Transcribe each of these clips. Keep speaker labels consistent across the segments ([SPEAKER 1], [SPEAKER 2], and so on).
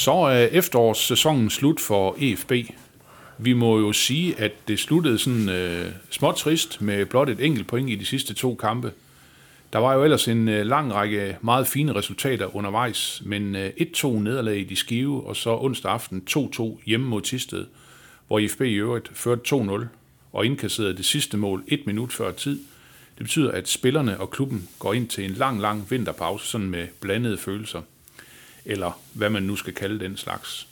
[SPEAKER 1] Så er efterårssæsonen slut for EFB. Vi må jo sige, at det sluttede sådan øh, småt trist med blot et enkelt point i de sidste to kampe. Der var jo ellers en øh, lang række meget fine resultater undervejs, men øh, 1-2 nederlag i de skive, og så onsdag aften 2-2 hjemme mod Tisted, hvor IFB i øvrigt førte 2-0 og indkasserede det sidste mål et minut før tid. Det betyder, at spillerne og klubben går ind til en lang, lang vinterpause, sådan med blandede følelser eller hvad man nu skal kalde den slags.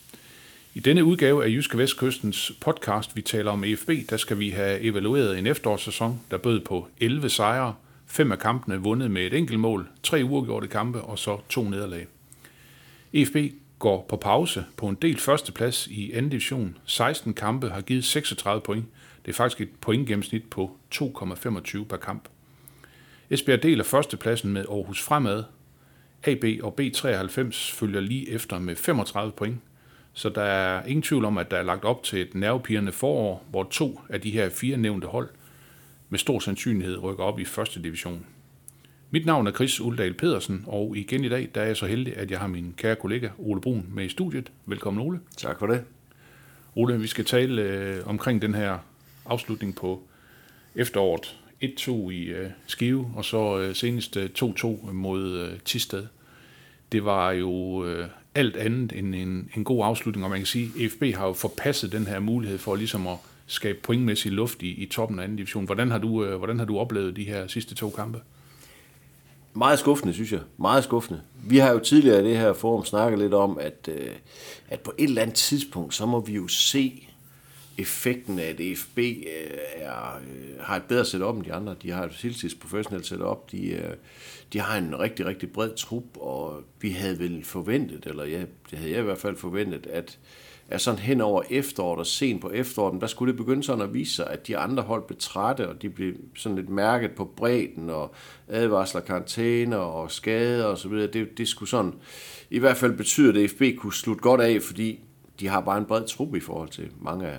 [SPEAKER 1] I denne udgave af Jyske Vestkystens podcast, vi taler om EFB, der skal vi have evalueret en efterårssæson, der bød på 11 sejre, fem af kampene vundet med et enkelt mål, tre uafgjorte kampe og så to nederlag. EFB går på pause på en del førsteplads i anden division. 16 kampe har givet 36 point. Det er faktisk et pointgennemsnit på 2,25 per kamp. Esbjerg deler førstepladsen med Aarhus Fremad, AB og B93 følger lige efter med 35 point, så der er ingen tvivl om, at der er lagt op til et nervepirrende forår, hvor to af de her fire nævnte hold med stor sandsynlighed rykker op i første division. Mit navn er Chris Uldal Pedersen, og igen i dag der er jeg så heldig, at jeg har min kære kollega Ole Brun med i studiet. Velkommen Ole.
[SPEAKER 2] Tak for det.
[SPEAKER 1] Ole, vi skal tale øh, omkring den her afslutning på efteråret. 1-2 i øh, Skive, og så øh, senest øh, 2-2 mod øh, Tisted. Det var jo øh, alt andet end en, en god afslutning, og man kan sige, at FB har jo forpasset den her mulighed for ligesom at skabe pointmæssig luft i, i toppen af anden division. Hvordan har, du, øh, hvordan har du oplevet de her sidste to kampe?
[SPEAKER 2] Meget skuffende, synes jeg. Meget skuffende. Vi har jo tidligere i det her forum snakket lidt om, at, øh, at på et eller andet tidspunkt, så må vi jo se effekten af, at EFB øh, er, øh, har et bedre setup end de andre. De har et heltids professionelt setup. De, øh, de har en rigtig, rigtig bred trup, og vi havde vel forventet, eller ja, det havde jeg i hvert fald forventet, at, at sådan hen over efteråret og sent på efteråret, der skulle det begynde sådan at vise sig, at de andre hold blev trætte, og de blev sådan lidt mærket på bredden, og advarsler, karantæner og skader og så videre. Det, det skulle sådan i hvert fald betyde, at FB kunne slutte godt af, fordi de har bare en bred trup i forhold til mange af,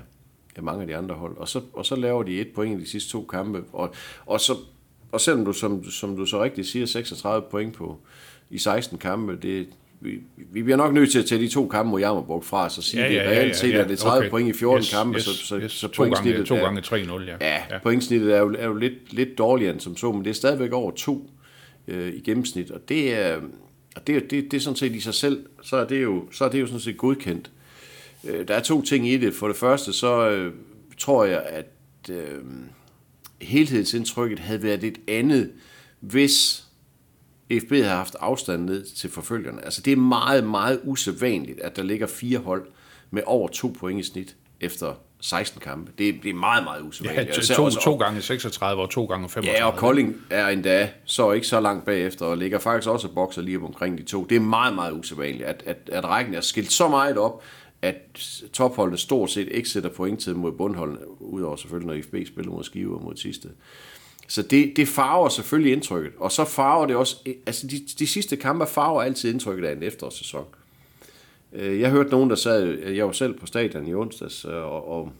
[SPEAKER 2] af mange af de andre hold. Og så, og så laver de et point i de sidste to kampe. Og, og, så, og selvom du, som, som du så rigtigt siger, 36 point på i 16 kampe, det, vi, vi bliver nok nødt til at tage de to kampe mod Jammerburg fra os og sige,
[SPEAKER 1] Ja,
[SPEAKER 2] ja,
[SPEAKER 1] ja,
[SPEAKER 2] det
[SPEAKER 1] ja,
[SPEAKER 2] reelt set
[SPEAKER 1] ja,
[SPEAKER 2] er det 30
[SPEAKER 1] okay.
[SPEAKER 2] point i 14
[SPEAKER 1] Yes,
[SPEAKER 2] kampe,
[SPEAKER 1] yes,
[SPEAKER 2] så, så,
[SPEAKER 1] yes.
[SPEAKER 2] så
[SPEAKER 1] To gange-
[SPEAKER 2] pointsnittet
[SPEAKER 1] to
[SPEAKER 2] er-
[SPEAKER 1] gange 3-0, ja.
[SPEAKER 2] Ja,
[SPEAKER 1] Ja.
[SPEAKER 2] pointsnittet er jo, er jo lidt, lidt dårligere end som så, men det er stadigvæk over to øh, i gennemsnit, og det er, og det, er- det, det er sådan set i sig selv, så er det jo, så er det jo sådan set godkendt. Øh, der er to ting i det. For det første, så øh, tror jeg, at øh, helhedsindtrykket havde været et andet, hvis FB havde haft afstand ned til forfølgerne. Altså det er meget, meget usædvanligt, at der ligger fire hold med over to point i snit efter 16 kampe. Det, er- det er meget, meget
[SPEAKER 1] Ja,
[SPEAKER 2] usædvanligt.
[SPEAKER 1] to,
[SPEAKER 2] Især
[SPEAKER 1] to,
[SPEAKER 2] også-
[SPEAKER 1] to gange 36 og to gange 35.
[SPEAKER 2] Ja, og Kolding er endda så ikke så langt bagefter, og ligger faktisk også og bokser lige omkring de to. Det er meget, meget usædvanligt, at, at, at rækken er skilt så meget op, at topholdene stort set ikke sætter pointtid mod bundholdene, udover selvfølgelig, når IFB spiller mod Skive og mod sidste. Så det, det farver selvfølgelig indtrykket, og så farver det også, altså de, de sidste kampe farver altid indtrykket af en efterårssæson. Øh, jeg hørte nogen, der sagde, jeg var selv på stadion i onsdags, øh, og, og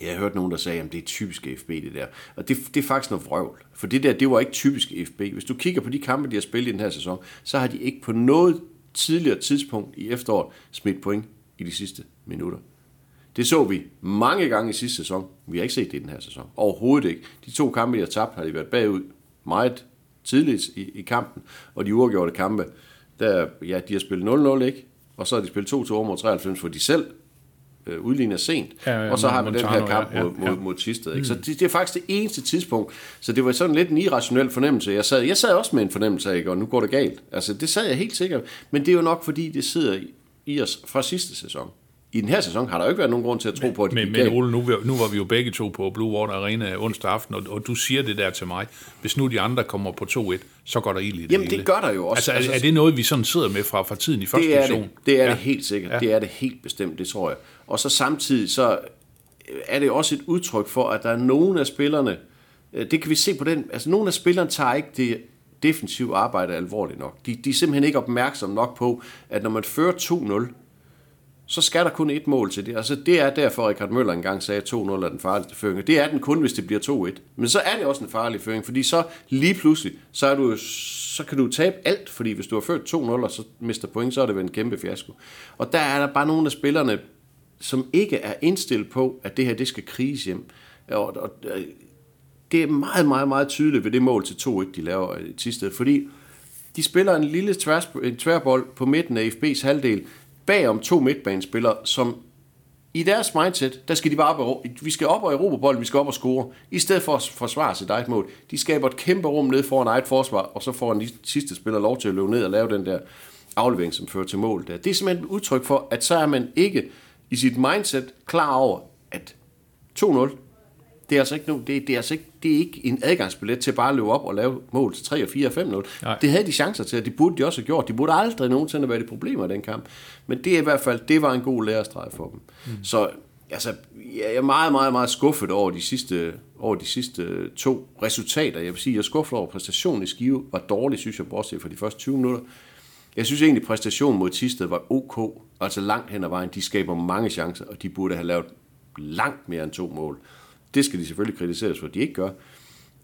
[SPEAKER 2] jeg hørte nogen, der sagde, at det er typisk FB det der. Og det, det er faktisk noget vrøvl. For det der, det var ikke typisk FB. Hvis du kigger på de kampe, de har spillet i den her sæson, så har de ikke på noget tidligere tidspunkt i efteråret smidt point i de sidste minutter. Det så vi mange gange i sidste sæson. Vi har ikke set det i den her sæson. Overhovedet ikke. De to kampe, de har tabt, har de været bagud meget tidligt i, i kampen. Og de uafgjorte kampe, der, ja, de har spillet 0-0, ikke? Og så har de spillet 2-2 over mod 93, hvor de selv øh, udligner sent.
[SPEAKER 1] Ja, ja,
[SPEAKER 2] og så har vi den her kamp
[SPEAKER 1] ja, ja,
[SPEAKER 2] mod, mod, mod Tisted. Ikke? Så det, det er faktisk det eneste tidspunkt. Så det var sådan lidt en irrationel fornemmelse. Jeg sad, jeg sad også med en fornemmelse af, ikke? og nu går det galt. Altså, det sad jeg helt sikkert. Men det er jo nok, fordi det sidder i, os fra sidste sæson. I den her sæson har der jo ikke været nogen grund til at tro på, at det
[SPEAKER 1] Men, men. Ole, nu, var- nu var vi jo begge to på Blue Water Arena onsdag aften, og, og du siger det der til mig. Hvis nu de andre kommer på 2-1, så går der ild i det
[SPEAKER 2] Jamen, det
[SPEAKER 1] hele.
[SPEAKER 2] gør der jo også.
[SPEAKER 1] Altså, er,
[SPEAKER 2] Altså,
[SPEAKER 1] er det noget, vi sådan sidder med fra, fra tiden i første
[SPEAKER 2] Det er
[SPEAKER 1] division?
[SPEAKER 2] det. Det er
[SPEAKER 1] Ja.
[SPEAKER 2] det helt sikkert.
[SPEAKER 1] Ja.
[SPEAKER 2] Det er det helt bestemt, det tror jeg. og så samtidig så er det også et udtryk for, at der er nogle af spillerne, øh, det kan vi se på den, altså nogle af spillerne tager ikke det defensive arbejde alvorligt nok. De, de er simpelthen ikke opmærksomme nok på, at når man fører 2-0, så skal der kun et mål til det. Altså, det er derfor, Richard Møller engang sagde, at 2-0 er den farligste føring. Det er den kun, hvis det bliver 2-1. Men så er det også en farlig føring, fordi så lige pludselig, så, er du, så kan du tabe alt, fordi hvis du har ført 2-0, og så mister point, så er det vel en kæmpe fiasko. Og der er der bare nogle af spillerne, som ikke er indstillet på, at det her, det skal kriges hjem. Og, og, det er meget, meget, meget tydeligt ved det mål til 2-1, de laver øh, i Tisted, fordi de spiller en lille tværs, en tværbold på midten af FB's halvdel, bagom to midtbanespillere, som i deres mindset, der skal de bare op og, vi skal op og erobre bolden, vi skal op og score, i stedet for at forsvare sit eget mål. De skaber et kæmpe rum ned foran eget forsvar, og så får den sidste spiller lov til at løbe ned og lave den der aflevering, som fører til mål der. Det er simpelthen et udtryk for, at så er man ikke i sit mindset klar over, at 2-0, det er altså ikke, nu, det, det er altså ikke, det er ikke en adgangsbillet til bare at løbe op og lave mål til 3 og 4 og 5 0
[SPEAKER 1] Nej.
[SPEAKER 2] Det havde de chancer til, og det burde de også have gjort. De burde aldrig nogensinde have været i problemer i den kamp. Men det er i hvert fald, det var en god lærestreg for dem. Mm. Så altså, jeg er meget, meget, meget skuffet over de sidste, over de sidste to resultater. Jeg vil sige, jeg er skuffet over, at præstationen i Skive var dårlig, synes jeg, bortset fra de første 20 minutter. Jeg synes egentlig, at præstationen mod Tisted var ok, altså langt hen ad vejen. De skaber mange chancer, og de burde have lavet langt mere end to mål. Det skal de selvfølgelig kritiseres for, at de ikke gør.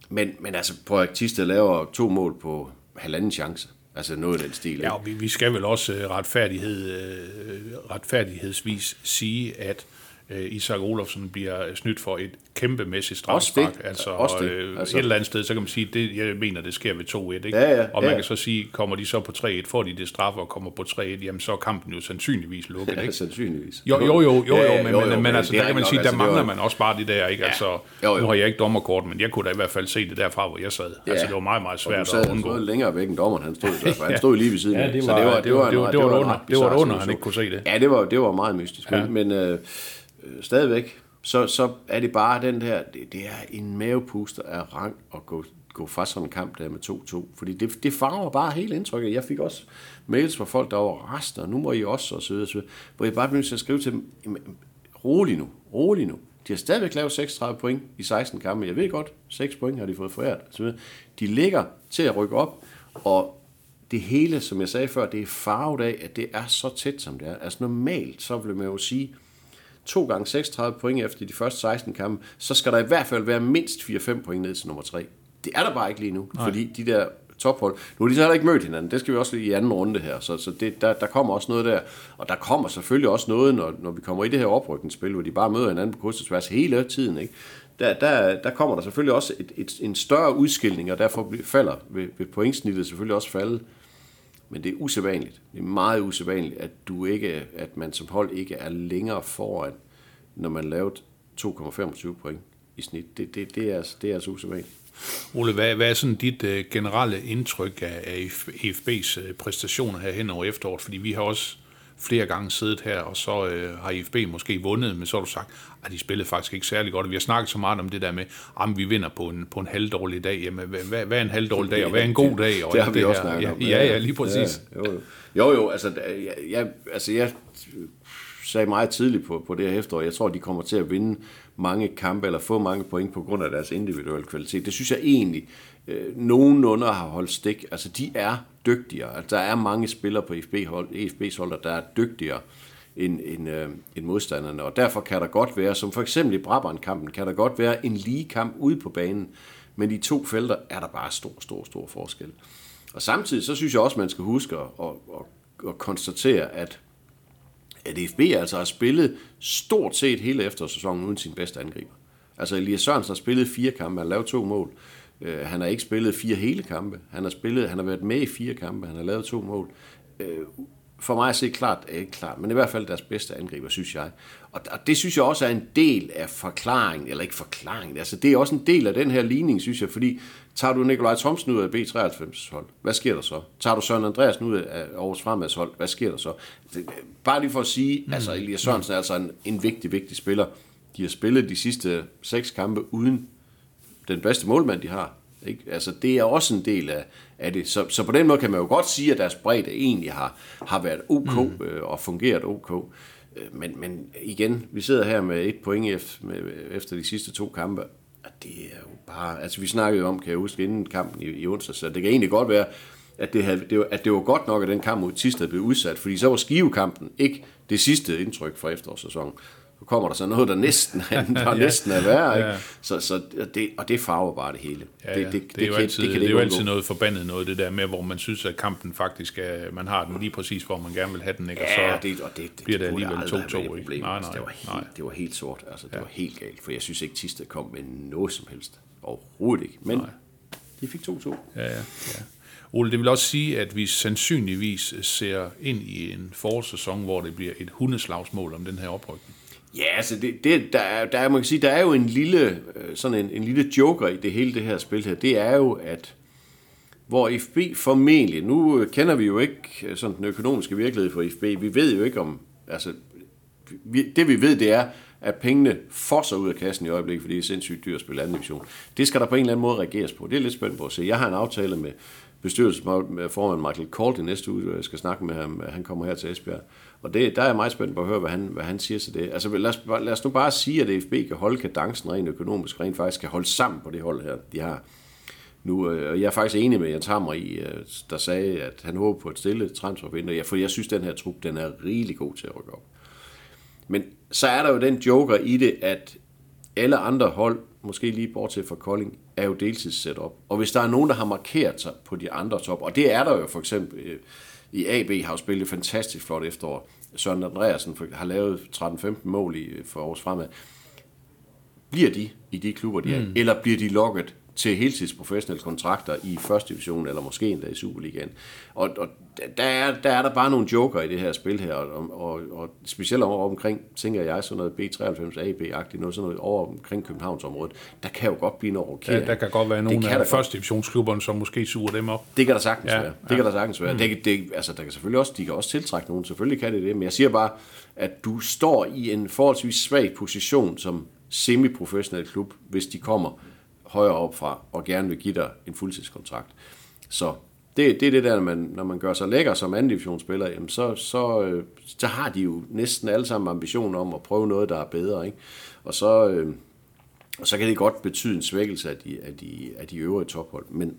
[SPEAKER 2] Men, men altså, Tisted laver to mål på halvanden chance. Altså noget af den stil. ikke?
[SPEAKER 1] Ja, vi, vi skal vel også øh, retfærdighed, øh, retfærdighedsvis sige, at øh, Isak Olofsen bliver snydt for et kæmpemæssigt straffespark.
[SPEAKER 2] det.
[SPEAKER 1] Altså,
[SPEAKER 2] Også det.
[SPEAKER 1] Øh,
[SPEAKER 2] Altså-
[SPEAKER 1] et eller andet sted, så kan man sige, det, jeg mener, det sker ved 2-1. Ikke?
[SPEAKER 2] Ja, ja,
[SPEAKER 1] og man
[SPEAKER 2] ja.
[SPEAKER 1] kan så sige, kommer de så på 3-1, får de det straffe og kommer på 3-1, jamen så er kampen jo sandsynligvis lukket.
[SPEAKER 2] Ja,
[SPEAKER 1] Ikke?
[SPEAKER 2] sandsynligvis.
[SPEAKER 1] Jo, jo, jo, jo,
[SPEAKER 2] Ja,
[SPEAKER 1] jo, men, men, men altså,
[SPEAKER 2] det er
[SPEAKER 1] der kan man sige,
[SPEAKER 2] nok,
[SPEAKER 1] der
[SPEAKER 2] altså, det
[SPEAKER 1] mangler
[SPEAKER 2] var-
[SPEAKER 1] man også bare det der, ikke? Altså,
[SPEAKER 2] Jo, jo.
[SPEAKER 1] nu har jeg ikke dommerkort, men jeg kunne da i hvert fald se det derfra, hvor jeg sad. Altså, det var meget, meget
[SPEAKER 2] Og
[SPEAKER 1] svært
[SPEAKER 2] sad
[SPEAKER 1] at undgå.
[SPEAKER 2] noget længere væk end dommeren, han stod hvert fald. Han stod lige ved siden
[SPEAKER 1] Ja,
[SPEAKER 2] af.
[SPEAKER 1] det
[SPEAKER 2] Så
[SPEAKER 1] var- det var-
[SPEAKER 2] en-
[SPEAKER 1] det var- det var
[SPEAKER 2] en
[SPEAKER 1] et
[SPEAKER 2] ret
[SPEAKER 1] under. Det var et
[SPEAKER 2] bizarre
[SPEAKER 1] under, han
[SPEAKER 2] situation.
[SPEAKER 1] ikke kunne se det.
[SPEAKER 2] Ja, det var, det var meget mystisk.
[SPEAKER 1] Ja.
[SPEAKER 2] Ja. Men øh, øh, stadigvæk, så, så er det bare den der, det, det er en mavepuster af rang at gå, gå fra sådan en kamp der med 2-2. Fordi det, det farver bare hele indtrykket. Jeg fik også mails fra folk, der var resten, og nu må I også, og så videre, så videre. Hvor jeg bare begyndte at skrive til dem, rolig nu, rolig nu. De har stadigvæk lavet 36 point i 16 kampe. Jeg ved godt, 6 point har de fået foræret. så videre. De ligger til at rykke op, og det hele, som jeg sagde før, det er farvet af, at det er så tæt, som det er. Altså normalt, så vil man jo sige, to gange 36 point efter de første 16 kampe, så skal der i hvert fald være mindst 4-5 point ned til nummer 3. Det er der bare ikke lige nu, Nej. fordi de der tophold, nu har de så heller ikke mødt hinanden, det skal vi også lige i anden runde her, så, så det, der, der kommer også noget der, og der kommer selvfølgelig også noget, når, når vi kommer i det her oprykningsspil, hvor de bare møder hinanden på kryds og tværs hele tiden, ikke? Der, der, der kommer der selvfølgelig også et, et, en større udskilning, og derfor falder ved, ved pointsnittet selvfølgelig også falde. Men det er usædvanligt. Det er meget usædvanligt, at, du ikke, at man som hold ikke er længere foran, når man lavet 2,25 point i snit. Det, det, det, er, det er altså usædvanligt.
[SPEAKER 1] Ole, hvad, hvad er sådan dit øh, generelle indtryk af, af EFB's øh, præstationer her hen over efteråret? Fordi vi har også flere gange siddet her, og så øh, har IFB måske vundet, men så har du sagt, at de spillede faktisk ikke særlig godt. Og vi har snakket så meget om det der med, at vi vinder på en, på en halvdårlig dag. Jamen, hvad, hvad, er en halvdårlig dag, og hvad er en god dag? Og
[SPEAKER 2] det har vi også
[SPEAKER 1] her?
[SPEAKER 2] snakket om.
[SPEAKER 1] Ja, ja, lige præcis.
[SPEAKER 2] Ja, jo, jo. jo, jo altså, jeg, altså jeg sagde meget tidligt på, på det her efterår, jeg tror, de kommer til at vinde mange kampe, eller få mange point på grund af deres individuelle kvalitet. Det synes jeg egentlig, øh, nogenlunde har holdt stik. Altså, de er dygtigere. Altså, der er mange spillere på EFB hold, EFB's hold, der er dygtigere end, end, øh, end modstanderne. Og derfor kan der godt være, som for eksempel i Brabrand-kampen, kan der godt være en lige kamp ude på banen. Men i to felter er der bare stor, stor, stor forskel. Og samtidig så synes jeg også, man skal huske at, at, at, at konstatere, at, at FB altså har spillet stort set hele efterårssæsonen uden sin bedste angriber. Altså Elias Sørensen har spillet fire kampe, han har lavet to mål. Øh, han har ikke spillet fire hele kampe. Han har, spillet, han har været med i fire kampe, han har lavet to mål. Øh, for mig at se klart, er ikke klart, men i hvert fald deres bedste angriber, synes jeg. Og, og det synes jeg også er en del af forklaringen, eller ikke forklaringen, altså det er også en del af den her ligning, synes jeg, fordi tager du Nikolaj Thomsen ud af B93 hold, hvad sker der så? Tager du Søren Andreasen ud af Aarhus Fremads hold, hvad sker der så? Det- Bare lige for at sige, mm. altså Elias Sørensen er altså en, en vigtig, vigtig spiller. De har spillet de sidste seks kampe uden den bedste målmand, de har. Ikke? Altså, det er også en del af, af det. Så, så på den måde kan man jo godt sige, at deres bredde egentlig har, har været ok mm. øh, og fungeret ok. Øh, Men, men igen, vi sidder her med et point efter, de sidste to kampe, og det er jo bare... Altså, vi snakkede jo om, kan jeg huske, inden kampen i, i onsdag, så det kan egentlig godt være, at det, havde, det, var, at det var godt nok, at den kamp mod Tisted blev udsat, fordi så var skivekampen ikke det sidste indtryk fra efterårssæsonen. Så kommer der så noget, der næsten er, der
[SPEAKER 1] Ja.
[SPEAKER 2] næsten er værre, ikke?
[SPEAKER 1] Ja.
[SPEAKER 2] Så, så det, og det farver bare det hele.
[SPEAKER 1] Ja, ja. Det, det, det, er jo
[SPEAKER 2] kan-
[SPEAKER 1] altid, det,
[SPEAKER 2] kan
[SPEAKER 1] det er jo
[SPEAKER 2] ikke
[SPEAKER 1] altid
[SPEAKER 2] undgå.
[SPEAKER 1] noget forbandet noget, det der med, hvor man synes, at kampen faktisk er, man har den lige præcis, hvor man gerne vil have den, ikke? Og
[SPEAKER 2] Ja,
[SPEAKER 1] så,
[SPEAKER 2] det, og det, det,
[SPEAKER 1] bliver det
[SPEAKER 2] burde
[SPEAKER 1] alligevel
[SPEAKER 2] aldrig have
[SPEAKER 1] 2-2,
[SPEAKER 2] været et
[SPEAKER 1] ikke?
[SPEAKER 2] problem.
[SPEAKER 1] Nej,
[SPEAKER 2] Altså,
[SPEAKER 1] nej,
[SPEAKER 2] det, var helt,
[SPEAKER 1] nej.
[SPEAKER 2] det var helt sort. Altså, det
[SPEAKER 1] Ja.
[SPEAKER 2] var helt galt, for jeg synes ikke, Tisted kom med noget som helst. Overhovedet ikke. Men
[SPEAKER 1] Nej.
[SPEAKER 2] de fik 2-2.
[SPEAKER 1] Ja, ja, ja. Ole, det vil også sige, at vi sandsynligvis ser ind i en forårssæson, hvor det bliver et hundeslagsmål om den her oprykning.
[SPEAKER 2] Ja, altså det, det, der, der, man kan sige, der er jo en lille, øh, sådan en, en lille joker i det hele det her spil her. Det er jo, at hvor FB formentlig, nu kender vi jo ikke øh, sådan den økonomiske virkelighed for FB, vi ved jo ikke om, altså vi, det vi ved, det er, at pengene fosser ud af kassen i øjeblikket, fordi det er sindssygt dyrt at spille anden division. Det skal der på en eller anden måde reageres på. Det er lidt spændt på at se. Jeg har en aftale med bestyrelsesformand Michael Kolt i næste uge, jeg skal snakke med ham. Han kommer her til Esbjerg. Og det, der er jeg meget spændt på at høre, hvad han, hvad han siger til det. Altså lad os, lad os nu bare sige, at FB kan holde kadencen rent økonomisk, rent faktisk kan holde sammen på det hold her, de har. Nu, øh, og jeg er faktisk enig med Jens Hammer i, øh, der sagde, at han håber på et stille transfervindue, ja, for jeg synes, at den her trup, den er rigelig god til at rykke op. Men så er der jo den joker i det, at alle andre hold, måske lige bortset fra Kolding, er jo deltidssetup. Og hvis der er nogen, der har markeret sig på de andre top, og det er der jo for eksempel øh, i AB, har jo spillet fantastisk flot efterår. Søren Andreasen har lavet 13-15 mål i, for års fremad. Bliver de i de klubber, de er, mm. eller bliver de lukket til heltidsprofessionelle kontrakter i første division, eller måske endda i Superligaen. Og, og der, er, der er der bare nogle joker i det her spil her, og, og, og specielt over omkring, tænker jeg, sådan noget B93 AB-agtigt, noget sådan noget over omkring Københavnsområdet, der kan jo godt blive noget
[SPEAKER 1] Ja,
[SPEAKER 2] rokering.
[SPEAKER 1] der kan godt være nogle af første divisionsklubberne, som måske suger dem op.
[SPEAKER 2] Det kan der sagtens
[SPEAKER 1] Ja,
[SPEAKER 2] ja, være. Det
[SPEAKER 1] ja.
[SPEAKER 2] kan der sagtens være. Mm. Det, det, altså, der kan selvfølgelig også, de kan også tiltrække nogen. Selvfølgelig kan det det. Men jeg siger bare, at du står i en forholdsvis svag position som semi-professionel klub, hvis de kommer højere op fra og gerne vil give dig en fuldtidskontrakt. Så det, det er det der, man, når man gør sig lækker som anden divisionsspiller, jamen så, så, øh, så har de jo næsten alle sammen ambitioner om at prøve noget, der er bedre. Ikke? Og så, øh, og så kan det godt betyde en svækkelse af de, af de, af de øvrige tophold. Men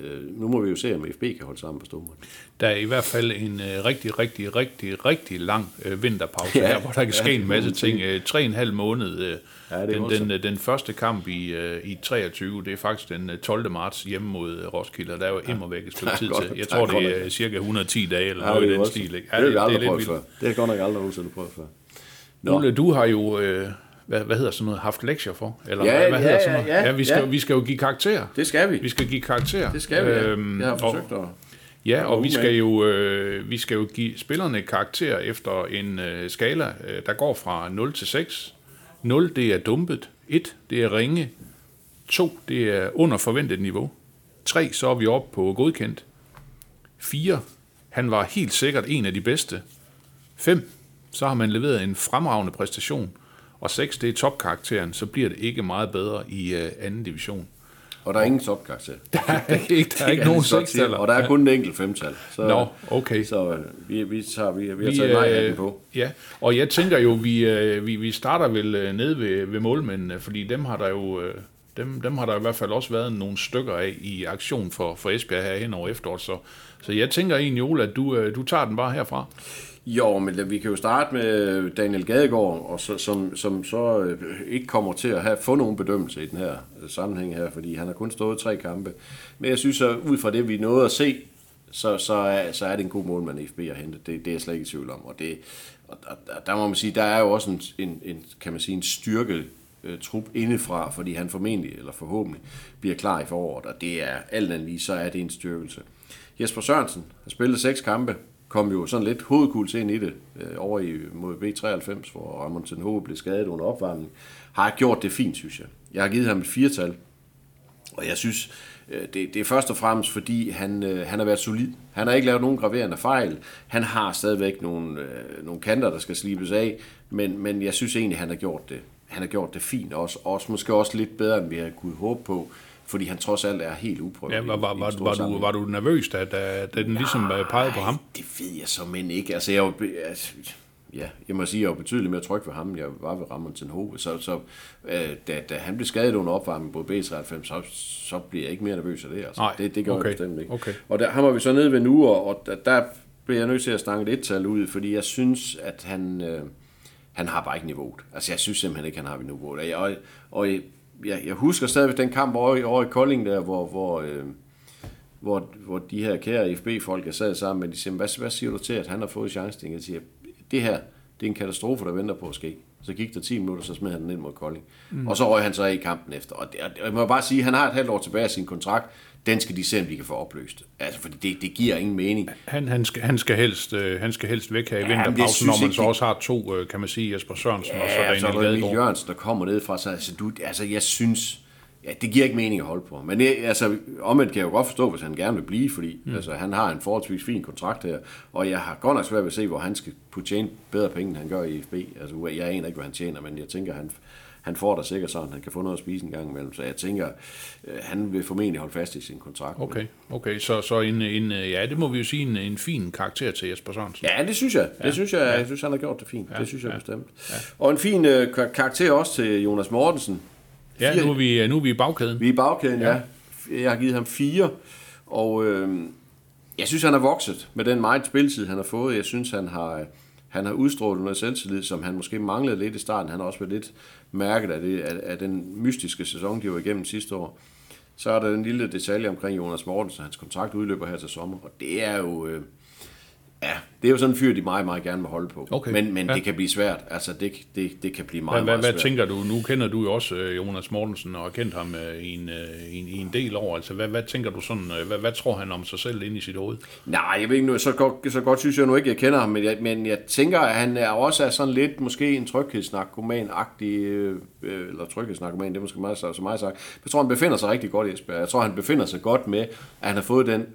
[SPEAKER 2] øh, nu må vi jo se, om FB kan holde sammen på Stormont.
[SPEAKER 1] Der er i hvert fald en øh, rigtig, rigtig, rigtig, rigtig lang øh, vinterpause
[SPEAKER 2] Ja,
[SPEAKER 1] ja, her, hvor der kan ske
[SPEAKER 2] ja,
[SPEAKER 1] en masse
[SPEAKER 2] det
[SPEAKER 1] ting. Øh, tre og en halv måned. Øh,
[SPEAKER 2] Ja, det er
[SPEAKER 1] den, den, øh, den første kamp i, øh, i 23, det er faktisk den øh, 12. marts hjemme mod øh, Roskilde, og der er jo immer væk et stykke
[SPEAKER 2] er
[SPEAKER 1] tid
[SPEAKER 2] godt-
[SPEAKER 1] til. Jeg
[SPEAKER 2] er
[SPEAKER 1] tror, det
[SPEAKER 2] nok-
[SPEAKER 1] er cirka 110 dage, eller
[SPEAKER 2] Ja,
[SPEAKER 1] noget i
[SPEAKER 2] det er
[SPEAKER 1] den
[SPEAKER 2] voldsomt.
[SPEAKER 1] stil. Ikke?
[SPEAKER 2] Det har vi aldrig
[SPEAKER 1] lidt vildt.
[SPEAKER 2] Det har godt nok aldrig nogensinde prøvet før. Nå.
[SPEAKER 1] Ole, du har jo, øh, hvad, hvad hedder sådan noget, haft lektier for? Eller
[SPEAKER 2] Ja,
[SPEAKER 1] hvad, hvad
[SPEAKER 2] ja,
[SPEAKER 1] hedder
[SPEAKER 2] ja,
[SPEAKER 1] sådan noget?
[SPEAKER 2] ja,
[SPEAKER 1] ja, vi, skal,
[SPEAKER 2] ja.
[SPEAKER 1] vi skal jo give karakter.
[SPEAKER 2] Det skal vi.
[SPEAKER 1] Vi skal give karakter.
[SPEAKER 2] Det skal vi, ja.
[SPEAKER 1] Øhm,
[SPEAKER 2] Jeg har
[SPEAKER 1] og-
[SPEAKER 2] forsøgt at...
[SPEAKER 1] Ja, og vi skal jo, øh, vi skal jo give spillerne karakter efter en øh, skala, øh, der går fra 0 til 6. 0, det er dumpet. 1, det er ringe. 2, det er under forventet niveau. 3, så er vi oppe på godkendt. 4, han var helt sikkert en af de bedste. 5, så har man leveret en fremragende præstation. Og 6, det er topkarakteren, så bliver det ikke meget bedre i øh, anden division.
[SPEAKER 2] Og der er ingen topkarakter.
[SPEAKER 1] Der er ikke, der er ikke nogen sekstaller.
[SPEAKER 2] Og der er kun en enkelt femtal. Så,
[SPEAKER 1] Nå, okay.
[SPEAKER 2] Så øh, vi, vi, tager, vi, vi har taget nej af
[SPEAKER 1] øh,
[SPEAKER 2] den på.
[SPEAKER 1] Ja, og jeg tænker jo, vi, vi, vi starter vel nede ved, ved målmændene, fordi dem har der jo... Dem, dem har der i hvert fald også været nogle stykker af i aktion for, for Esbjerg her hen over efteråret. Så, så jeg tænker egentlig, Ole, at du, du tager den bare herfra.
[SPEAKER 2] Jo, men vi kan jo starte med øh, Daniel Gadegaard, og så, som, som så øh, ikke kommer til at have, få nogen bedømmelse i den her øh, sammenhæng her, fordi han har kun stået tre kampe. Men jeg synes, at ud fra det, vi nåede at se, så, så, er, så er det en god målmand i FB at hente. Det, det er jeg slet ikke i tvivl om. Og, det, og og der må man sige, der er jo også en, en, en kan man sige, en styrke øh, trup indefra, fordi han formentlig, eller forhåbentlig, bliver klar i foråret, og det er alt andet lige, så er det en styrkelse. Jesper Sørensen har spillet seks kampe, kom jo sådan lidt hovedkuls ind i det, øh, over i, mod B93, hvor Ramon Tenho blev skadet under opvarmning, har gjort det fint, synes jeg. Jeg har givet ham et firtal, og jeg synes, øh, det, det er først og fremmest, fordi han, øh, han har været solid. Han har ikke lavet nogen graverende fejl. Han har stadigvæk nogle, øh, nogle kanter, der skal slibes af, men, men jeg synes egentlig, han har gjort det. Han har gjort det fint, også, også måske også lidt bedre, end vi havde kunne håbe på, fordi han trods alt er helt uprøvet.
[SPEAKER 1] Ja, var, var, var, var, du, var du nervøs, da, da, da den ligesom øh, pegede på ham?
[SPEAKER 2] Det ved jeg så men ikke. Altså, jeg, var, altså, ja, jeg må sige, jeg var betydeligt mere tryg ved ham, end jeg var ved Ramon Hove. Så, så øh, da, da, han blev skadet under opvarmning på B93, så, så bliver jeg ikke mere nervøs af det. Altså.
[SPEAKER 1] Nej,
[SPEAKER 2] det, det gør
[SPEAKER 1] okay,
[SPEAKER 2] jeg bestemt ikke.
[SPEAKER 1] okay.
[SPEAKER 2] Og der, ham var vi så nede ved nu, og, og der, der blev jeg nødt til at stange et tal ud, fordi jeg synes, at han, øh, han har bare ikke niveauet. Altså, jeg synes simpelthen ikke, han har niveauet. Og, og, og jeg, jeg, husker stadigvæk den kamp over, i- over i Kolding der, hvor, hvor, øh, hvor, hvor de her kære FB-folk, jeg sad sammen med, de siger, hvad, hvad siger du til, at han har fået chancen? Jeg siger, det her, det er en katastrofe, der venter på at ske. Så gik der 10 minutter, så smed han den ind mod Kolding. Mm. Og så røg han så af i kampen efter. Og, det, og jeg må bare sige, at han har et halvt år tilbage af sin kontrakt. Den skal de se, om de kan få opløst. Altså, fordi det, det giver ingen mening.
[SPEAKER 1] Han, han, skal, han, skal helst, øh, han skal helst væk her i
[SPEAKER 2] jeg
[SPEAKER 1] vinterpausen, når man
[SPEAKER 2] ikke,
[SPEAKER 1] så også har to, øh, kan man sige, Jesper Sørensen og så
[SPEAKER 2] Ja, så er
[SPEAKER 1] Daniel
[SPEAKER 2] der. Jørgensen, der kommer ned fra sig. Altså, du, altså, jeg synes, ja, det giver ikke mening at holde på. Men det, altså, omvendt kan jeg jo godt forstå, hvis han gerne vil blive, fordi mm. altså, han har en forholdsvis fin kontrakt her, og jeg har godt nok svært ved at se, hvor han skal kunne tjene bedre penge, end han gør i FB. Altså, jeg aner ikke, hvad han tjener, men jeg tænker, han, han får da sikkert sådan, han kan få noget at spise en gang imellem. Så jeg tænker, øh, han vil formentlig holde fast i sin kontrakt.
[SPEAKER 1] Okay, okay. Så, så en, en, øh, ja, det må vi jo sige, en, en fin karakter til Jesper Sørensen.
[SPEAKER 2] Ja, det synes jeg. Ja. Det synes jeg, ja. jeg synes, han har gjort det fint. Ja. Det synes jeg ja. bestemt. Ja. Og en fin øh, kar- karakter også til Jonas Mortensen.
[SPEAKER 1] Ja,
[SPEAKER 2] Fire-
[SPEAKER 1] nu er vi, nu er vi i bagkæden.
[SPEAKER 2] Vi er i bagkæden, ja. ja. Jeg har givet ham fire, og øh, jeg synes, han har vokset med den meget spiltid, han har fået. Jeg synes, han har, han har udstrålet noget selvtillid, som han måske manglede lidt i starten. Han har også været lidt mærket af, det, af, af den mystiske sæson, de var igennem sidste år. Så er der den lille detalje omkring Jonas Mortensen. Hans kontrakt udløber her til sommer, og det er jo... Øh, Ja, det er jo sådan en fyr, de meget, meget gerne vil holde på.
[SPEAKER 1] Okay,
[SPEAKER 2] Men, men
[SPEAKER 1] ja.
[SPEAKER 2] det kan blive svært. Altså, det, det, det kan blive meget,
[SPEAKER 1] Hvad, hvad,
[SPEAKER 2] meget
[SPEAKER 1] hvad
[SPEAKER 2] svært.
[SPEAKER 1] tænker du? Nu kender du jo også øh, Jonas Mortensen og har kendt ham øh, i, en, øh, i, en, i en del år. Altså, hvad, hvad tænker du sådan? Hvad, hvad tror han om sig selv inde i sit hoved?
[SPEAKER 2] Nej, jeg ved ikke nu, så godt, så godt synes jeg nu ikke, jeg kender ham, men jeg, men jeg tænker, at han er også er sådan lidt måske en tryghedsnarkoman-agtig, øh, eller tryghedsnarkoman, det er måske meget, så, så meget sagt. Jeg tror, han befinder sig rigtig godt i Esbjerg. Jeg tror, han befinder sig godt med, at han har fået den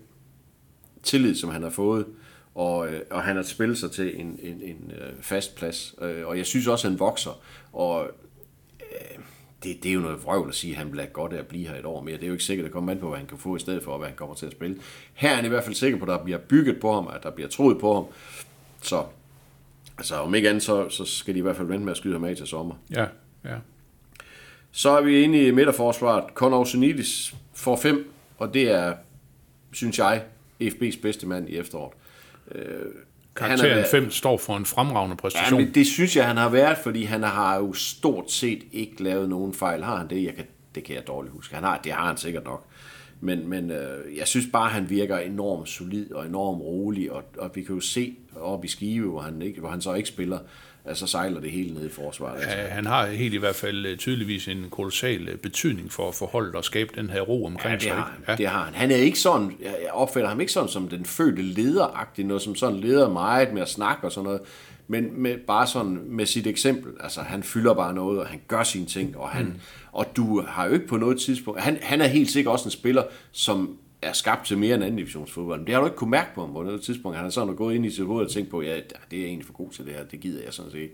[SPEAKER 2] tillid, som han har fået, øh, og han har spillet sig til en, en, en øh, fast plads. Øh, og jeg synes også, at han vokser, og øh, det, det er jo noget vrøvl at sige, at han bliver godt af at blive her et år mere. Det er jo ikke sikkert at komme an på, hvad han kan få i stedet for, hvad han kommer til at spille. Her er han i hvert fald sikker på, at der bliver bygget på ham, at der bliver troet på ham. Så altså, om ikke andet, så, så skal de i hvert fald vente med at skyde ham af til sommer.
[SPEAKER 1] Ja, ja.
[SPEAKER 2] Så er vi inde i midterforsvaret. Conor Senidis får fem, og det er, synes jeg, FB's bedste mand i efteråret. Øh, han er-
[SPEAKER 1] Karakteren 5 står for en fremragende
[SPEAKER 2] Ja,
[SPEAKER 1] præstation.
[SPEAKER 2] men det synes jeg, han har været, fordi han har jo stort set ikke lavet nogen fejl. Har han det? Jeg kan, det kan jeg dårligt huske. Han har, det har han sikkert nok. Men, men øh, jeg synes bare, han virker enormt solid og enormt rolig, og, og vi kan jo se op i Skive, hvor han, ikke, hvor han så ikke spiller, altså sejler det hele ned i forsvaret. Altså.
[SPEAKER 1] Ja, han har helt i hvert fald øh, tydeligvis en kolossal øh, betydning for, for holdet og skabe den her ro omkring
[SPEAKER 2] Ja, det
[SPEAKER 1] sig.
[SPEAKER 2] har, han. det har han. Han er ikke sådan, jeg opfatter ham ikke sådan som den fødte lederagtig, noget som sådan leder meget med at snakke og sådan noget, men med, bare sådan med sit eksempel. Altså, han fylder bare noget, og han gør sine ting, og, han, mm. og du har jo ikke på noget tidspunkt... Han, han er helt sikkert også en spiller, som er skabt til mere end anden divisionsfodbold. Men det har du ikke kunne mærke på ham på noget tidspunkt. Han har sådan gået ind i sit hoved og tænkt på, ja, det er egentlig for god til det her, det gider jeg sådan set.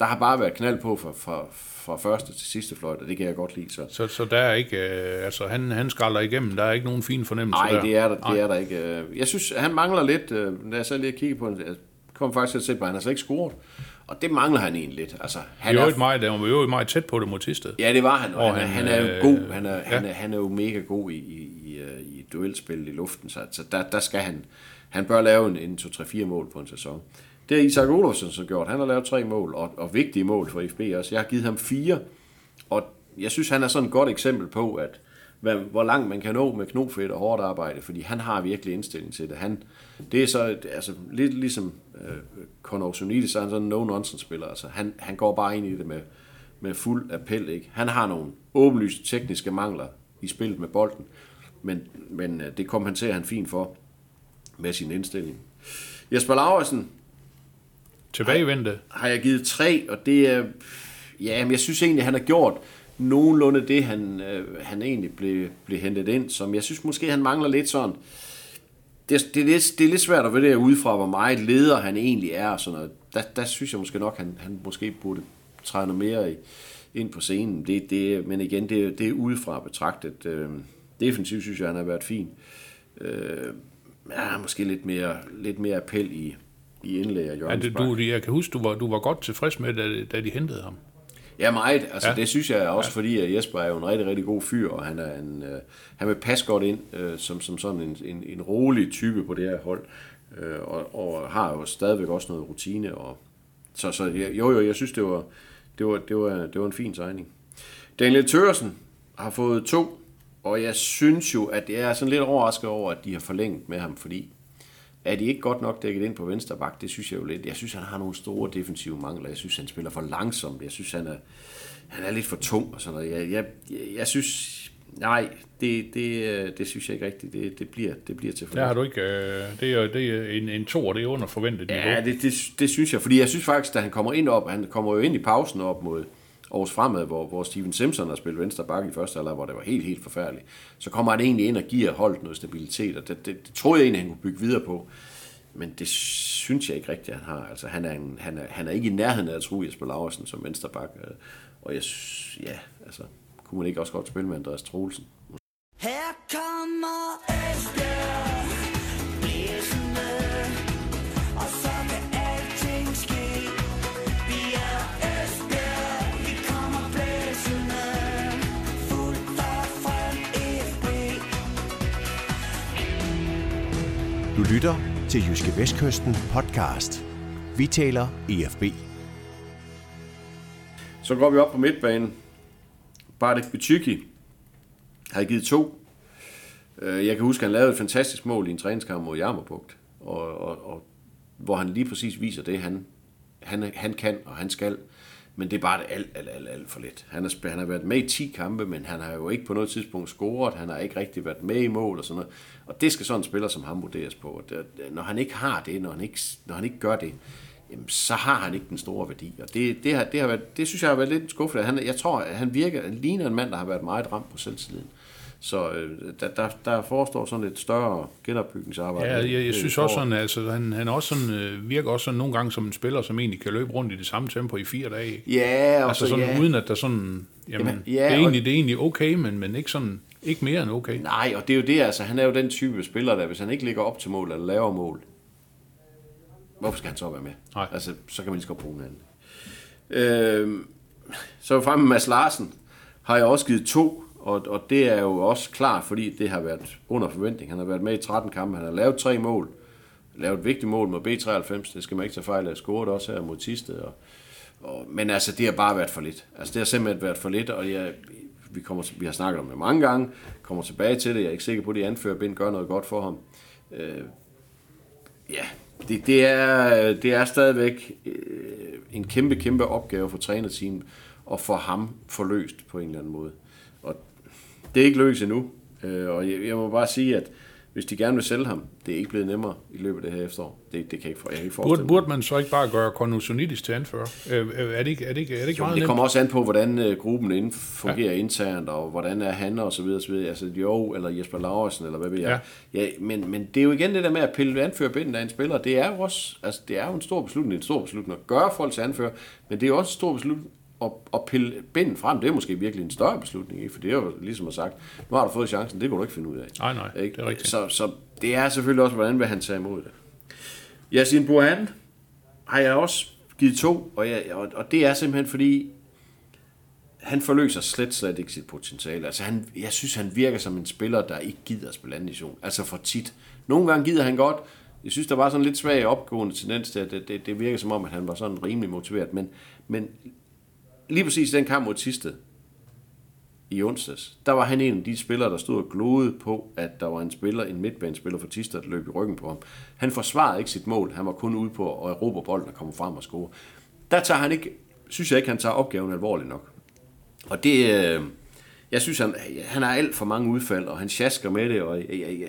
[SPEAKER 2] Der har bare været knald på fra, fra, fra første til sidste fløjt, og det kan jeg godt lide. Så.
[SPEAKER 1] Så, så der er ikke, øh, altså han, han skralder igennem, der er ikke nogen fin fornemmelse
[SPEAKER 2] Nej, det er der, det er der ikke. Øh, Jeg synes, han mangler lidt, øh, da jeg selv lige kigge på jeg kom faktisk til at se på, han har slet ikke scoret. Og det mangler han egentlig lidt. Altså, han
[SPEAKER 1] Det
[SPEAKER 2] er,
[SPEAKER 1] jo meget, der var jo meget tæt på det mod Tisted.
[SPEAKER 2] ja, det var han, og,
[SPEAKER 1] Og
[SPEAKER 2] han,
[SPEAKER 1] han,
[SPEAKER 2] han, er jo
[SPEAKER 1] øh,
[SPEAKER 2] god. Han er,
[SPEAKER 1] ja.
[SPEAKER 2] han, er, han er jo mega god i, i, i, øh, i duelspil i luften, så, så der, der skal han, han bør lave en, en 2-3-4 mål på en sæson. Det har Isak Olofsson så gjort. Han har lavet tre mål, og, og vigtige mål for FB også. Jeg har givet ham fire, og jeg synes, han er sådan et godt eksempel på, at hvad, hvor langt man kan nå med knofedt og hårdt arbejde, fordi han har virkelig indstilling til det. Han, det er så et- altså, lidt ligesom øh, Conor så er han sådan en no-nonsense-spiller. Altså, han, han går bare ind i det med, med fuld appel. Ikke? Han har nogle åbenlyse tekniske mangler i spillet med bolden, men, men øh, det kompenserer han fint for med sin indstilling. Jesper Laursen,
[SPEAKER 1] Tilbagevendte.
[SPEAKER 2] har jeg givet tre, og det er... Ja, men jeg synes egentlig, han har gjort nogenlunde det, han, øh, han egentlig blev, blev hentet ind, som jeg synes måske, han mangler lidt sådan... Det, det, er lidt, det er lidt svært at vurdere udefra, hvor meget leder han egentlig er og sådan noget. Der, der synes jeg måske nok, han, han måske burde træde noget mere i, ind på scenen. Det, det, men igen, det, det er udefra betragtet. Øh, defensivt synes jeg, han har været fin. Øh, ja, måske lidt mere, lidt mere appel i, i indlæg af
[SPEAKER 1] Ja,
[SPEAKER 2] Jørgens
[SPEAKER 1] det, du, jeg kan huske, du var, du var godt tilfreds med, da, da de hentede ham.
[SPEAKER 2] Ja, meget. Altså,
[SPEAKER 1] Ja.
[SPEAKER 2] ja. det synes jeg også, ja. fordi at Jesper er jo en rigtig, rigtig god fyr, og han er en, øh, han vil passe godt ind øh, som, som sådan en, en, en rolig type på det her hold, øh, og, og har jo stadigvæk også noget rutine. Og, så, så ja, jo, jo, jeg synes, det var, det var, det var, det var en fin signing. Daniel Tørsen har fået to, og jeg synes jo, at jeg er sådan lidt overrasket over, at de har forlænget med ham, fordi er de ikke godt nok dækket ind på venstre bak? Det synes jeg jo lidt. Jeg synes, han har nogle store defensive mangler. Jeg synes, han spiller for langsomt. Jeg synes, han er, han er lidt for tung og sådan noget. Jeg, jeg, jeg, synes... Nej, det, det, øh, det synes jeg ikke rigtigt. Det, det, bliver, det bliver til for
[SPEAKER 1] Der har du ikke... Øh, det er, det er en, en to, og det er under forventet niveau.
[SPEAKER 2] Ja, det, det, det synes jeg. Fordi jeg synes faktisk, da han kommer ind op, han kommer jo ind i pausen op mod Aarhus Fremad, hvor, hvor Steven Simpson har spillet venstre bakke i første halvleg, hvor det var helt, helt forfærdeligt. Så kommer han egentlig ind og giver holdet noget stabilitet, og det, det, det troede jeg egentlig, han kunne bygge videre på. Men det synes jeg ikke rigtigt, han har. Altså, han, er en, han, er, han er ikke i nærheden af at tro Jesper Laversen som vensterbak. øh, Og jeg synes, ja, altså, kunne man ikke også godt spille med Andreas Troelsen?
[SPEAKER 3] Her kommer Esbjerg
[SPEAKER 4] lytter til Jyske Vestkysten podcast. Vi taler EFB.
[SPEAKER 2] Så går vi op på midtbanen. Bartek Bytyki har givet to. Øh, jeg kan huske, at han lavede et fantastisk mål i en træningskamp mod Jammerbugt, og, og, og, hvor han lige præcis viser det, han, han, han kan og han skal. Men det er bare alt, alt, alt, alt for lidt. Han har, han har været med i 10 kampe, men han har jo ikke på noget tidspunkt scoret. Han har ikke rigtig været med i mål og sådan noget. Og det skal sådan en spiller som ham vurderes på. Det, når han ikke har det, når han ikke, når han ikke gør det, jamen, så har han ikke den store værdi. Og det, det, har, det, har været, det synes jeg har været lidt skuffet. Han, jeg tror, at han virker, han ligner en mand, der har været meget ramt på selvtilliden. Så øh, der, der, der forestår sådan et større genopbygningsarbejde.
[SPEAKER 1] Ja, jeg, jeg
[SPEAKER 2] øh,
[SPEAKER 1] synes også sådan, altså, han, han også sådan, øh, virker også sådan nogle gange som en spiller, som egentlig kan løbe rundt i det samme tempo i fire dage.
[SPEAKER 2] Ja, og
[SPEAKER 1] Altså
[SPEAKER 2] så,
[SPEAKER 1] sådan,
[SPEAKER 2] ja.
[SPEAKER 1] uden at der sådan, jamen,
[SPEAKER 2] Jamen, ja,
[SPEAKER 1] det, er
[SPEAKER 2] og-
[SPEAKER 1] egentlig, det er egentlig okay, men, men ikke sådan, ikke mere end okay.
[SPEAKER 2] Nej, og det er jo det, altså han er jo den type spiller, der hvis han ikke ligger op til mål eller laver mål, hvorfor skal han så være med?
[SPEAKER 1] Nej.
[SPEAKER 2] Altså, så kan man lige så godt bruge en anden. Øhm, så fremme med Mads Larsen, har jeg også givet to, og, og det er jo også klart, fordi det har været under forventning. Han har været med i 13 kampe, han har lavet tre mål, lavet et vigtigt mål mod B93, det skal man ikke tage fejl af, scoret også her mod Tisted, og, og, men altså, det har bare været for lidt. Altså, det har simpelthen været for lidt, og jeg, vi, kommer, vi har snakket om det mange gange, kommer tilbage til det, jeg er ikke sikker på, at de anfører Bind gør noget godt for ham. Øh, ja, det, det, er, det er stadigvæk øh, en kæmpe, kæmpe opgave for trænerteamet at få ham forløst på en eller anden måde. Og det er ikke løst endnu, øh, og jeg, jeg må bare sige, at hvis de gerne vil sælge ham, det er ikke blevet nemmere i løbet af det her efterår. Det, det kan jeg ikke, for, jeg kan ikke
[SPEAKER 1] Burde, burde man så ikke bare gøre Konusonidis til anfører? Øh, øh, er det ikke, er det ikke, er det ikke
[SPEAKER 2] Jo,
[SPEAKER 1] meget
[SPEAKER 2] det
[SPEAKER 1] nemt?
[SPEAKER 2] kommer også an på, hvordan gruppen inden fungerer ja. internt, og hvordan er han, og så videre, så videre. Altså, jo, eller Jesper Laursen, eller hvad ved jeg. Ja. Ja, men, men det er jo igen det der med at pille anfører binden af en spiller, det er jo også, altså, det er jo en stor beslutning, en stor beslutning at gøre folk til anfører, men det er jo også en stor beslutning at, at pille binden frem, det er måske virkelig en større beslutning, ikke? for det er jo ligesom at sagt, nu har du fået chancen, det kan du ikke finde ud af.
[SPEAKER 1] Nej, nej, det er rigtigt.
[SPEAKER 2] Så, så det er selvfølgelig også, hvordan vil han tage imod det. Yasin Burhan har jeg også givet to, og, jeg, og, og det er simpelthen fordi, han forløser slet, slet ikke sit potentiale. Altså han, jeg synes, han virker som en spiller, der ikke gider at spille anden division. Altså for tit. Nogle gange gider han godt. Jeg synes, der var sådan lidt svag opgående tendens til, at det, det, det virker som om, at han var sådan rimelig motiveret. Men, men lige præcis den kamp mod Tisted i onsdags, der var han en af de spillere, der stod og gloede på, at der var en spiller, en midtbanespiller for Tisted, der løb i ryggen på ham. Han forsvarede ikke sit mål. Han var kun ude på at erobre bolden og komme frem og score. Der tager han ikke, synes jeg ikke, han tager opgaven alvorligt nok. Og det, øh, jeg synes, han, han har alt for mange udfald, og han sjasker med det, og ja, ja, ja.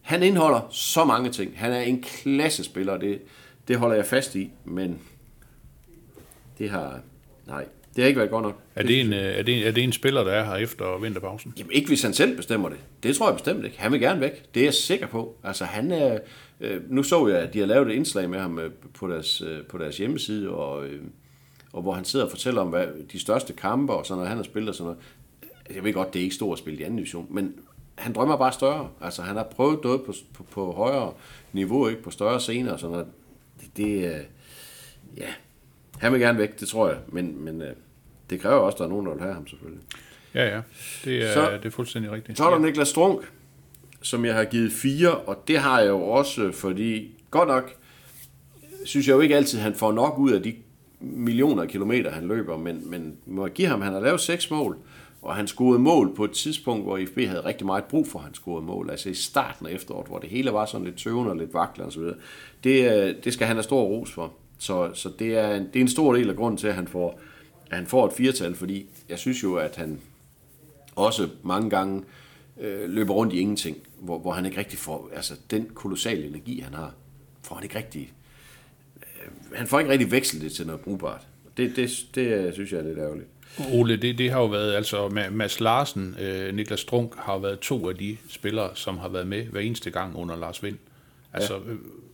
[SPEAKER 2] han indeholder så mange ting. Han er en klassespiller, og det, det holder jeg fast i, men det har, nej, det har ikke været godt nok.
[SPEAKER 1] Er det, en, øh, er, det, er det en spiller, der er her efter vinterpausen?
[SPEAKER 2] Jamen ikke hvis han selv bestemmer det. Det tror jeg bestemt ikke. Han vil gerne væk. Det er jeg sikker på. Altså han er... Øh, nu så jeg, at de har lavet et indslag med ham øh, på, deres, øh, på deres hjemmeside, og, øh, og hvor han sidder og fortæller om hvad, de største kampe og sådan noget, han har spillet og sådan noget. Jeg ved godt, det er ikke stort at spille i anden division, men han drømmer bare større. Altså han har prøvet noget på, på, på højere niveau, ikke på større scener og sådan noget. det, det øh, ja, han vil gerne væk, det tror jeg, men, men øh, det kræver også, at der er nogen, der vil have ham selvfølgelig.
[SPEAKER 1] Ja, ja. Det er,
[SPEAKER 2] Så-
[SPEAKER 1] det er fuldstændig rigtigt.
[SPEAKER 2] Så er der Niklas Strunk, som jeg har givet fire, og det har jeg jo også, fordi godt nok synes jeg jo ikke altid, at han får nok ud af de millioner af kilometer, han løber, men, men må jeg give ham, han har lavet seks mål, og han scorede mål på et tidspunkt, hvor IFB havde rigtig meget brug for, at han scorede mål. Altså i starten af efteråret, hvor det hele var sådan lidt tøvende og lidt vaklende osv. Det, øh, det skal han have stor ros for. Så, så det, er en, det er en stor del af grunden til, at han får, at han får et firtal, fordi jeg synes jo, at han også mange gange øh, løber rundt i ingenting, hvor, hvor han ikke rigtig får, altså den kolossale energi, han har, får han ikke rigtig, øh, han får ikke rigtig vekslet det til noget brugbart. Det, det, det øh, synes jeg er lidt ærgerligt.
[SPEAKER 1] Ole, det, det har jo været, altså Ma- Mads Larsen, øh, Niklas Strunk har jo været to af de spillere, som har været med hver eneste gang under Lars Vind. Altså, ja.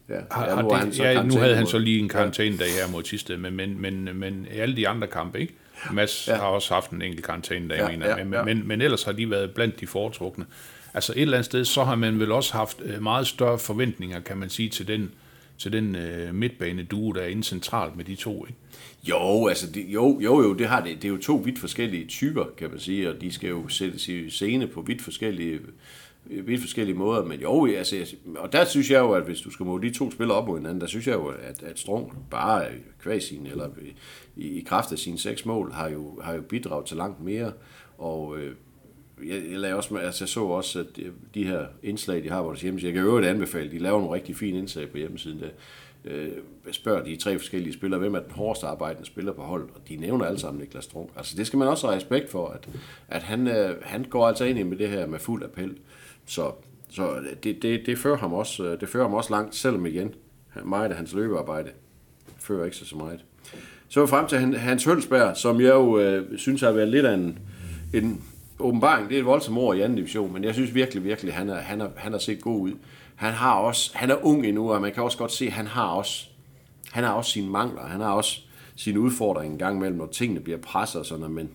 [SPEAKER 2] Ja,
[SPEAKER 1] har,
[SPEAKER 2] ja, nu
[SPEAKER 1] det,
[SPEAKER 2] han så
[SPEAKER 1] ja, nu
[SPEAKER 2] karantæne
[SPEAKER 1] havde han så lige en karantænedag her mod Tisted, men, men, men, men alle de andre kampe, ikke? Mads ja. Har også haft en enkelt karantænedag,
[SPEAKER 2] Ja,
[SPEAKER 1] mener
[SPEAKER 2] ja,
[SPEAKER 1] men,
[SPEAKER 2] ja.
[SPEAKER 1] men, men ellers har de været blandt de foretrukne. Altså et eller andet sted, så har man vel også haft øh, meget større forventninger, kan man sige, til den, til den øh, midtbane duo, der er inde centralt med de to, ikke?
[SPEAKER 2] Jo, altså det, jo, jo, jo, det har det. Det er jo to vidt forskellige typer, kan man sige, og de skal jo sættes i scene på vidt forskellige, Øh, vidt forskellige måder. Men jo, altså, og der synes jeg jo, at hvis du skal måle de to spillere op mod hinanden, der synes jeg jo, at, at Strong bare kvæg sin, eller i, i kraft af sine seks mål, har jo, har jo bidraget til langt mere. Og øh, jeg, jeg, lagde også, altså jeg så også, at de- her indslag, de har på deres hjemmeside, jeg kan jo øvrigt anbefale, de laver nogle rigtig fine indslag på hjemmesiden. Der, øh, spørger de tre forskellige spillere, hvem er den hårdest arbejdende spiller på hold, og de nævner alle sammen Niklas Strunk. Altså det skal man også have respekt for, at, at han, øh, han går altså ind i med det her med fuld appel. Så, så det, det, det, fører ham også, øh, det fører ham også langt, selvom igen, meget af hans løbearbejde fører ikke sig så meget. Så er vi frem til Hans Hølsberg, som jeg jo øh, synes har været lidt af en, en åbenbaring. Det er et voldsomt ord i anden division, men jeg synes virkelig, virkelig, han er, han er, han er set god ud. Han har også, han er ung endnu, og man kan også godt se, at han har også, han har også sine mangler. Han har også sine udfordringer en gang imellem, når tingene bliver presset og sådan noget, men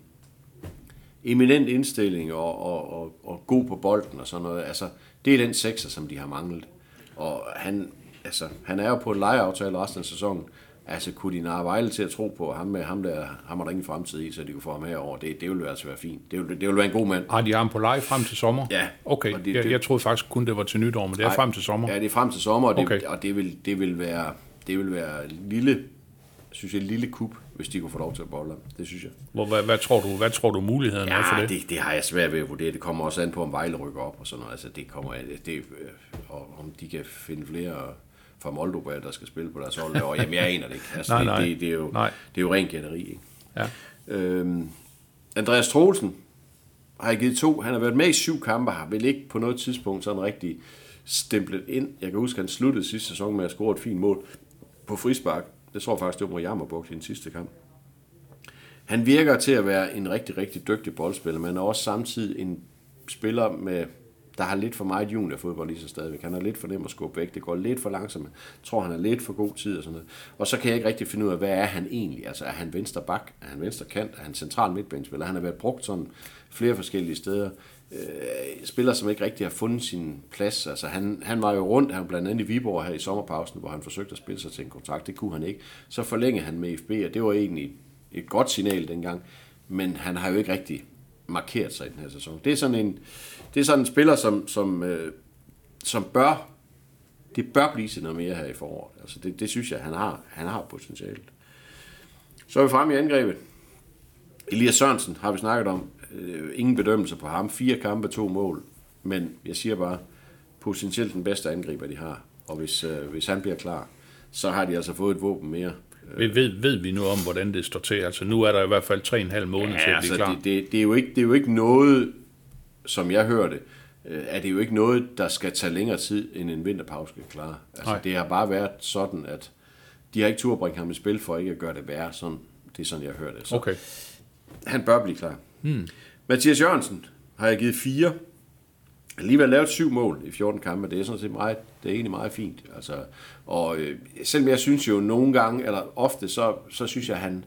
[SPEAKER 2] eminent indstilling og, og, og, og god på bolden og sådan noget. Altså, det er den sekser, som de har manglet. Og han, altså, han er jo på en lejeaftale resten af sæsonen. Altså, kunne de narre Vejle til at tro på ham med ham der, ham er der ingen fremtid i, så de kunne få ham herover. Det, det ville altså være fint. Det ville, det ville være en god mand.
[SPEAKER 1] Har de ham på leje frem til sommer?
[SPEAKER 2] Ja.
[SPEAKER 1] Okay,
[SPEAKER 2] Og
[SPEAKER 1] det, jeg,
[SPEAKER 2] det-
[SPEAKER 1] jeg troede faktisk kun, det var til nytår, men det er
[SPEAKER 2] Nej.
[SPEAKER 1] frem til sommer.
[SPEAKER 2] Ja, det er frem til sommer, og det,
[SPEAKER 1] okay.
[SPEAKER 2] og det vil, det vil være, det vil være lille, synes jeg, lille kup, hvis de kunne få lov til at bolle ham. Det synes jeg.
[SPEAKER 1] Hvor, hvad, hvad, tror du, hvad tror du muligheden er for
[SPEAKER 2] Ja,
[SPEAKER 1] det?
[SPEAKER 2] det, det har jeg svært ved at vurdere. Det kommer også an på, om Vejle rykker op og sådan noget. Altså, det kommer af, det, øh, og om de kan finde flere fra Moldova, der skal spille på deres hold. Og jamen, jeg aner det ikke. Altså,
[SPEAKER 1] Nej,
[SPEAKER 2] det,
[SPEAKER 1] nej.
[SPEAKER 2] Det, det, er jo,
[SPEAKER 1] Nej.
[SPEAKER 2] det er jo ren gætteri, ikke?
[SPEAKER 1] Ja.
[SPEAKER 2] Øhm, Andreas Troelsen har jeg givet to. Han har været med i syv kampe, har vel ikke på noget tidspunkt sådan rigtig stemplet ind. Jeg kan huske, han sluttede sidste sæson med at score et fint mål på frispark. Det tror faktisk, det var mod Jammerbugt i den sidste kamp. Han virker til at være en rigtig, rigtig dygtig boldspiller, men er også samtidig en spiller, med, der har lidt for meget juniorfodbold i sig stadigvæk. Han er lidt for nem at skubbe væk. Det går lidt for langsomt. Jeg tror, han er lidt for god tid og sådan noget. Og så kan jeg ikke rigtig finde ud af, hvad er han egentlig? Altså, er han venstre bak? Er han venstre kant? Er han central midtbanespiller? Han har været brugt sådan flere forskellige steder. Øh, spiller, som ikke rigtig har fundet sin plads. Altså, han, han var jo rundt, han var blandt andet i Viborg her i sommerpausen, hvor han forsøgte at spille sig til en kontrakt. Det kunne han ikke. Så forlængede han med FB, og det var egentlig et godt signal dengang. Men han har jo ikke rigtig markeret sig i den her sæson. Det er sådan en, det er sådan en spiller, som, som, øh, som bør, det bør blive til noget mere her i foråret. Altså det, det synes jeg, han har, han har potentialet. Så er vi fremme i angrebet. Elias Sørensen har vi snakket om. Øh, ingen bedømmelse på ham. Fire kampe, to mål. Men jeg siger bare, potentielt den bedste angriber, de har. Og hvis, øh, hvis han bliver klar, så har de altså fået et våben mere.
[SPEAKER 1] Ved, ved, ved vi nu om, hvordan det står til? Altså, nu er der i hvert fald 3,5 måneder til
[SPEAKER 2] Ja,
[SPEAKER 1] at blive
[SPEAKER 2] altså,
[SPEAKER 1] klar.
[SPEAKER 2] det, det, det, er jo ikke, det er jo ikke noget, som jeg hørte, øh, er det jo ikke noget, der skal tage længere tid, end en vinterpause skal klare. Altså,
[SPEAKER 1] Nej.
[SPEAKER 2] det har bare været sådan, at de har ikke tur at bringe ham i spil, for ikke at gøre det værre. Sådan, det er sådan, jeg hørte det. Så
[SPEAKER 1] Okay.
[SPEAKER 2] han bør blive klar. Hmm. Mathias Jørgensen har jeg givet fire. Alligevel lavet syv mål i 14 kampe. Det er sådan set meget, det er egentlig meget fint. Altså, og øh, selvom jeg synes jo nogle gange, eller ofte, så, så synes jeg, han,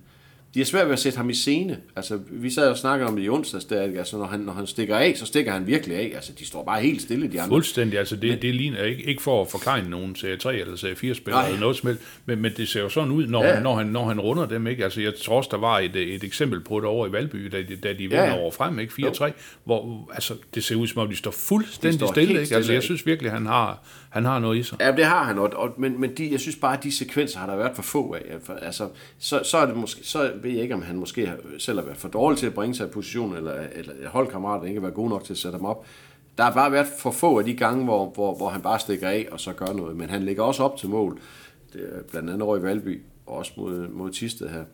[SPEAKER 2] de har svært ved at sætte ham i scene. Altså, vi sad og snakkede om det i onsdags, der, altså, når han, når han stikker af, så stikker han virkelig af. Altså, de står bare helt stille, de andre.
[SPEAKER 1] Fuldstændig, altså det, det ligner ikke, ikke for at forklare nogen serie 3 eller serie 4 spiller eller noget som helst, men, men det ser jo sådan ud, når,
[SPEAKER 2] Ja.
[SPEAKER 1] når, han, når han runder dem, ikke? Altså jeg tror også, der var et, et eksempel på det over i Valby, da, de- da de vinder
[SPEAKER 2] Ja,
[SPEAKER 1] over frem, ikke? 4-3, hvor altså, det ser ud som om, de står fuldstændig
[SPEAKER 2] De står
[SPEAKER 1] stille, ikke? Altså jeg synes virkelig, han har, han har noget i sig.
[SPEAKER 2] Ja, det har han, og, og, men, men de, jeg synes bare, at de sekvenser har der været for få af. Altså, så, så, er det måske, så ved jeg ikke, om han måske har- selv har været for dårlig til at bringe sig i position, eller, eller holdkammerater ikke har været gode nok til at sætte ham op. Der har bare været for få af de gange, hvor, hvor, hvor han bare stikker af og så gør noget. Men han ligger også op til mål, det er blandt andet over i Valby, og også mod, mod Tisted her.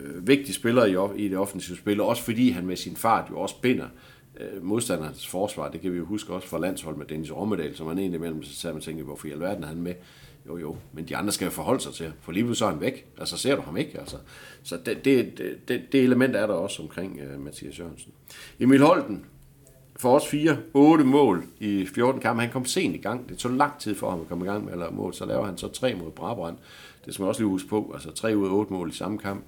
[SPEAKER 2] Øh, vigtig spiller i, i det offensive spil, også fordi han med sin fart jo også binder øh, Øh, modstanderens forsvar. Det kan vi jo huske også fra landshold med Dennis Rommedal, som han egentlig imellem så sad man tænkte, hvorfor i alverden er han med? Jo, jo, men de andre skal jo forholde sig til, for lige pludselig så er han væk. Altså, ser du ham ikke? Altså, så det, det, det, det, element er der også omkring uh, Mathias Jørgensen. Emil Holten, for os fire, otte mål i 14 kampe. Han kom sent i gang. Det tog lang tid for ham at komme i gang med at mål. Så laver han så tre mod Brabrand. Det skal man også lige huske på. Altså tre ud af otte mål i samme kamp.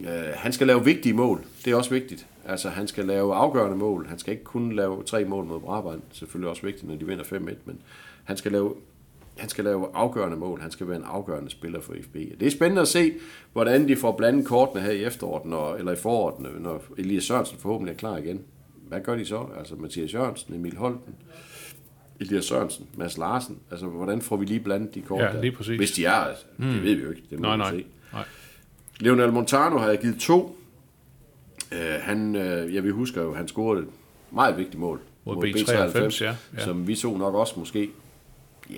[SPEAKER 2] Uh, han skal lave vigtige mål. Det er også vigtigt. Altså han skal lave afgørende mål. Han skal ikke kun lave tre mål mod Brabrand. Selvfølgelig også vigtigt, når de vinder 5-1. Men han skal lave han skal lave afgørende mål. Han skal være en afgørende spiller for FB. Det er spændende at se, hvordan de får blandet kortene her i efteråret, når, eller i foråret, når- Elias Sørensen forhåbentlig er klar igen. Hvad gør de så? Altså Mathias Jørgensen, Emil Holten, Elias Sørensen, Mads Larsen. Altså, hvordan får vi lige blandet de kort
[SPEAKER 1] Ja, lige præcis.
[SPEAKER 2] Hvis de er, altså. Mm. Det ved vi jo ikke. Det må
[SPEAKER 1] Nej,
[SPEAKER 2] vi
[SPEAKER 1] nej.
[SPEAKER 2] se. Leonel Montano har jeg givet to. Uh, han, uh, jeg vil huske jo, han scorede et meget vigtigt mål.
[SPEAKER 1] Mod B93, ja, ja.
[SPEAKER 2] Som vi så nok også måske, ja,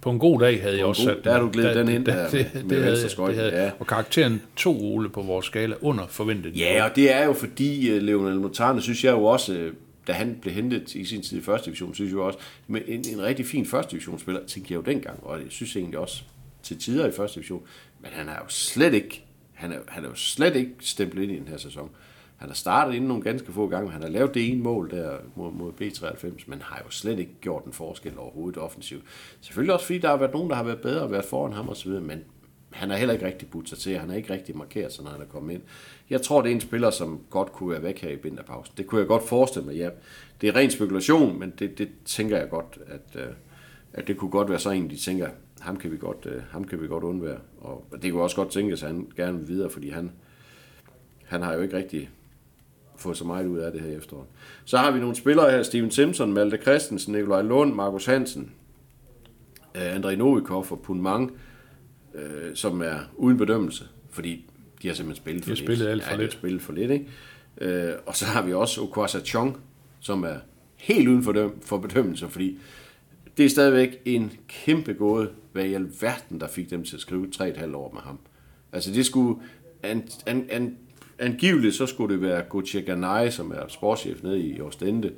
[SPEAKER 1] På en god dag havde jeg
[SPEAKER 2] en
[SPEAKER 1] også
[SPEAKER 2] god-
[SPEAKER 1] sat
[SPEAKER 2] der har du glædet den ind der
[SPEAKER 1] det,
[SPEAKER 2] med-
[SPEAKER 1] det, det, havde, jeg, det havde,
[SPEAKER 2] ja.
[SPEAKER 1] Og karakteren to Ole på vores skala under forventet.
[SPEAKER 2] Ja, og det er jo fordi uh, Leonel Montano, synes jeg jo også, uh, da han blev hentet i sin tid i første division, synes jeg også, med en, en rigtig fin første divisionsspiller, tænkte jeg jo dengang, og jeg synes egentlig også til tider i første division, men han er jo slet ikke, han er, han er jo slet ikke stemplet ind i den her sæson. Han har startet inden nogle ganske få gange, han har lavet det ene mål der mod, mod B93, men har jo slet ikke gjort en forskel overhovedet offensivt. Selvfølgelig også fordi der har været nogen, der har været bedre og været foran ham osv., men han har heller ikke rigtig budt sig til, han har ikke rigtig markeret sig, når han er kommet ind. Jeg tror, det er en spiller, som godt kunne være væk her i vinterpausen. Det kunne jeg godt forestille mig, ja. Det er ren spekulation, men det, det tænker jeg godt, at, øh, at det kunne godt være så en, de tænker, ham kan vi godt, øh, ham kan vi godt undvære. Og det kunne også godt tænkes, at han gerne vil videre, fordi han, han har jo ikke rigtig fået så meget ud af det her i efteråret. Så har vi nogle spillere her, Steven Simpson, Malte Christensen, Nikolaj Lund, Markus Hansen, øh, André Novikov og Pun Mang, øh, som er uden bedømmelse, fordi de har simpelthen spillet for
[SPEAKER 1] De har spillet alt for
[SPEAKER 2] ja,
[SPEAKER 1] lidt.
[SPEAKER 2] spillet for lidt, ikke? Øh, og så har vi også Okwasa Chong, som er helt uden for, døm, for bedømmelse, fordi det er stadigvæk en kæmpe gåde, hvad i alverden, der fik dem til at skrive 3,5 år med ham. Altså det skulle, an, an, an, angiveligt så skulle det være Gauthier Ganay, som er sportschef nede i Ostende,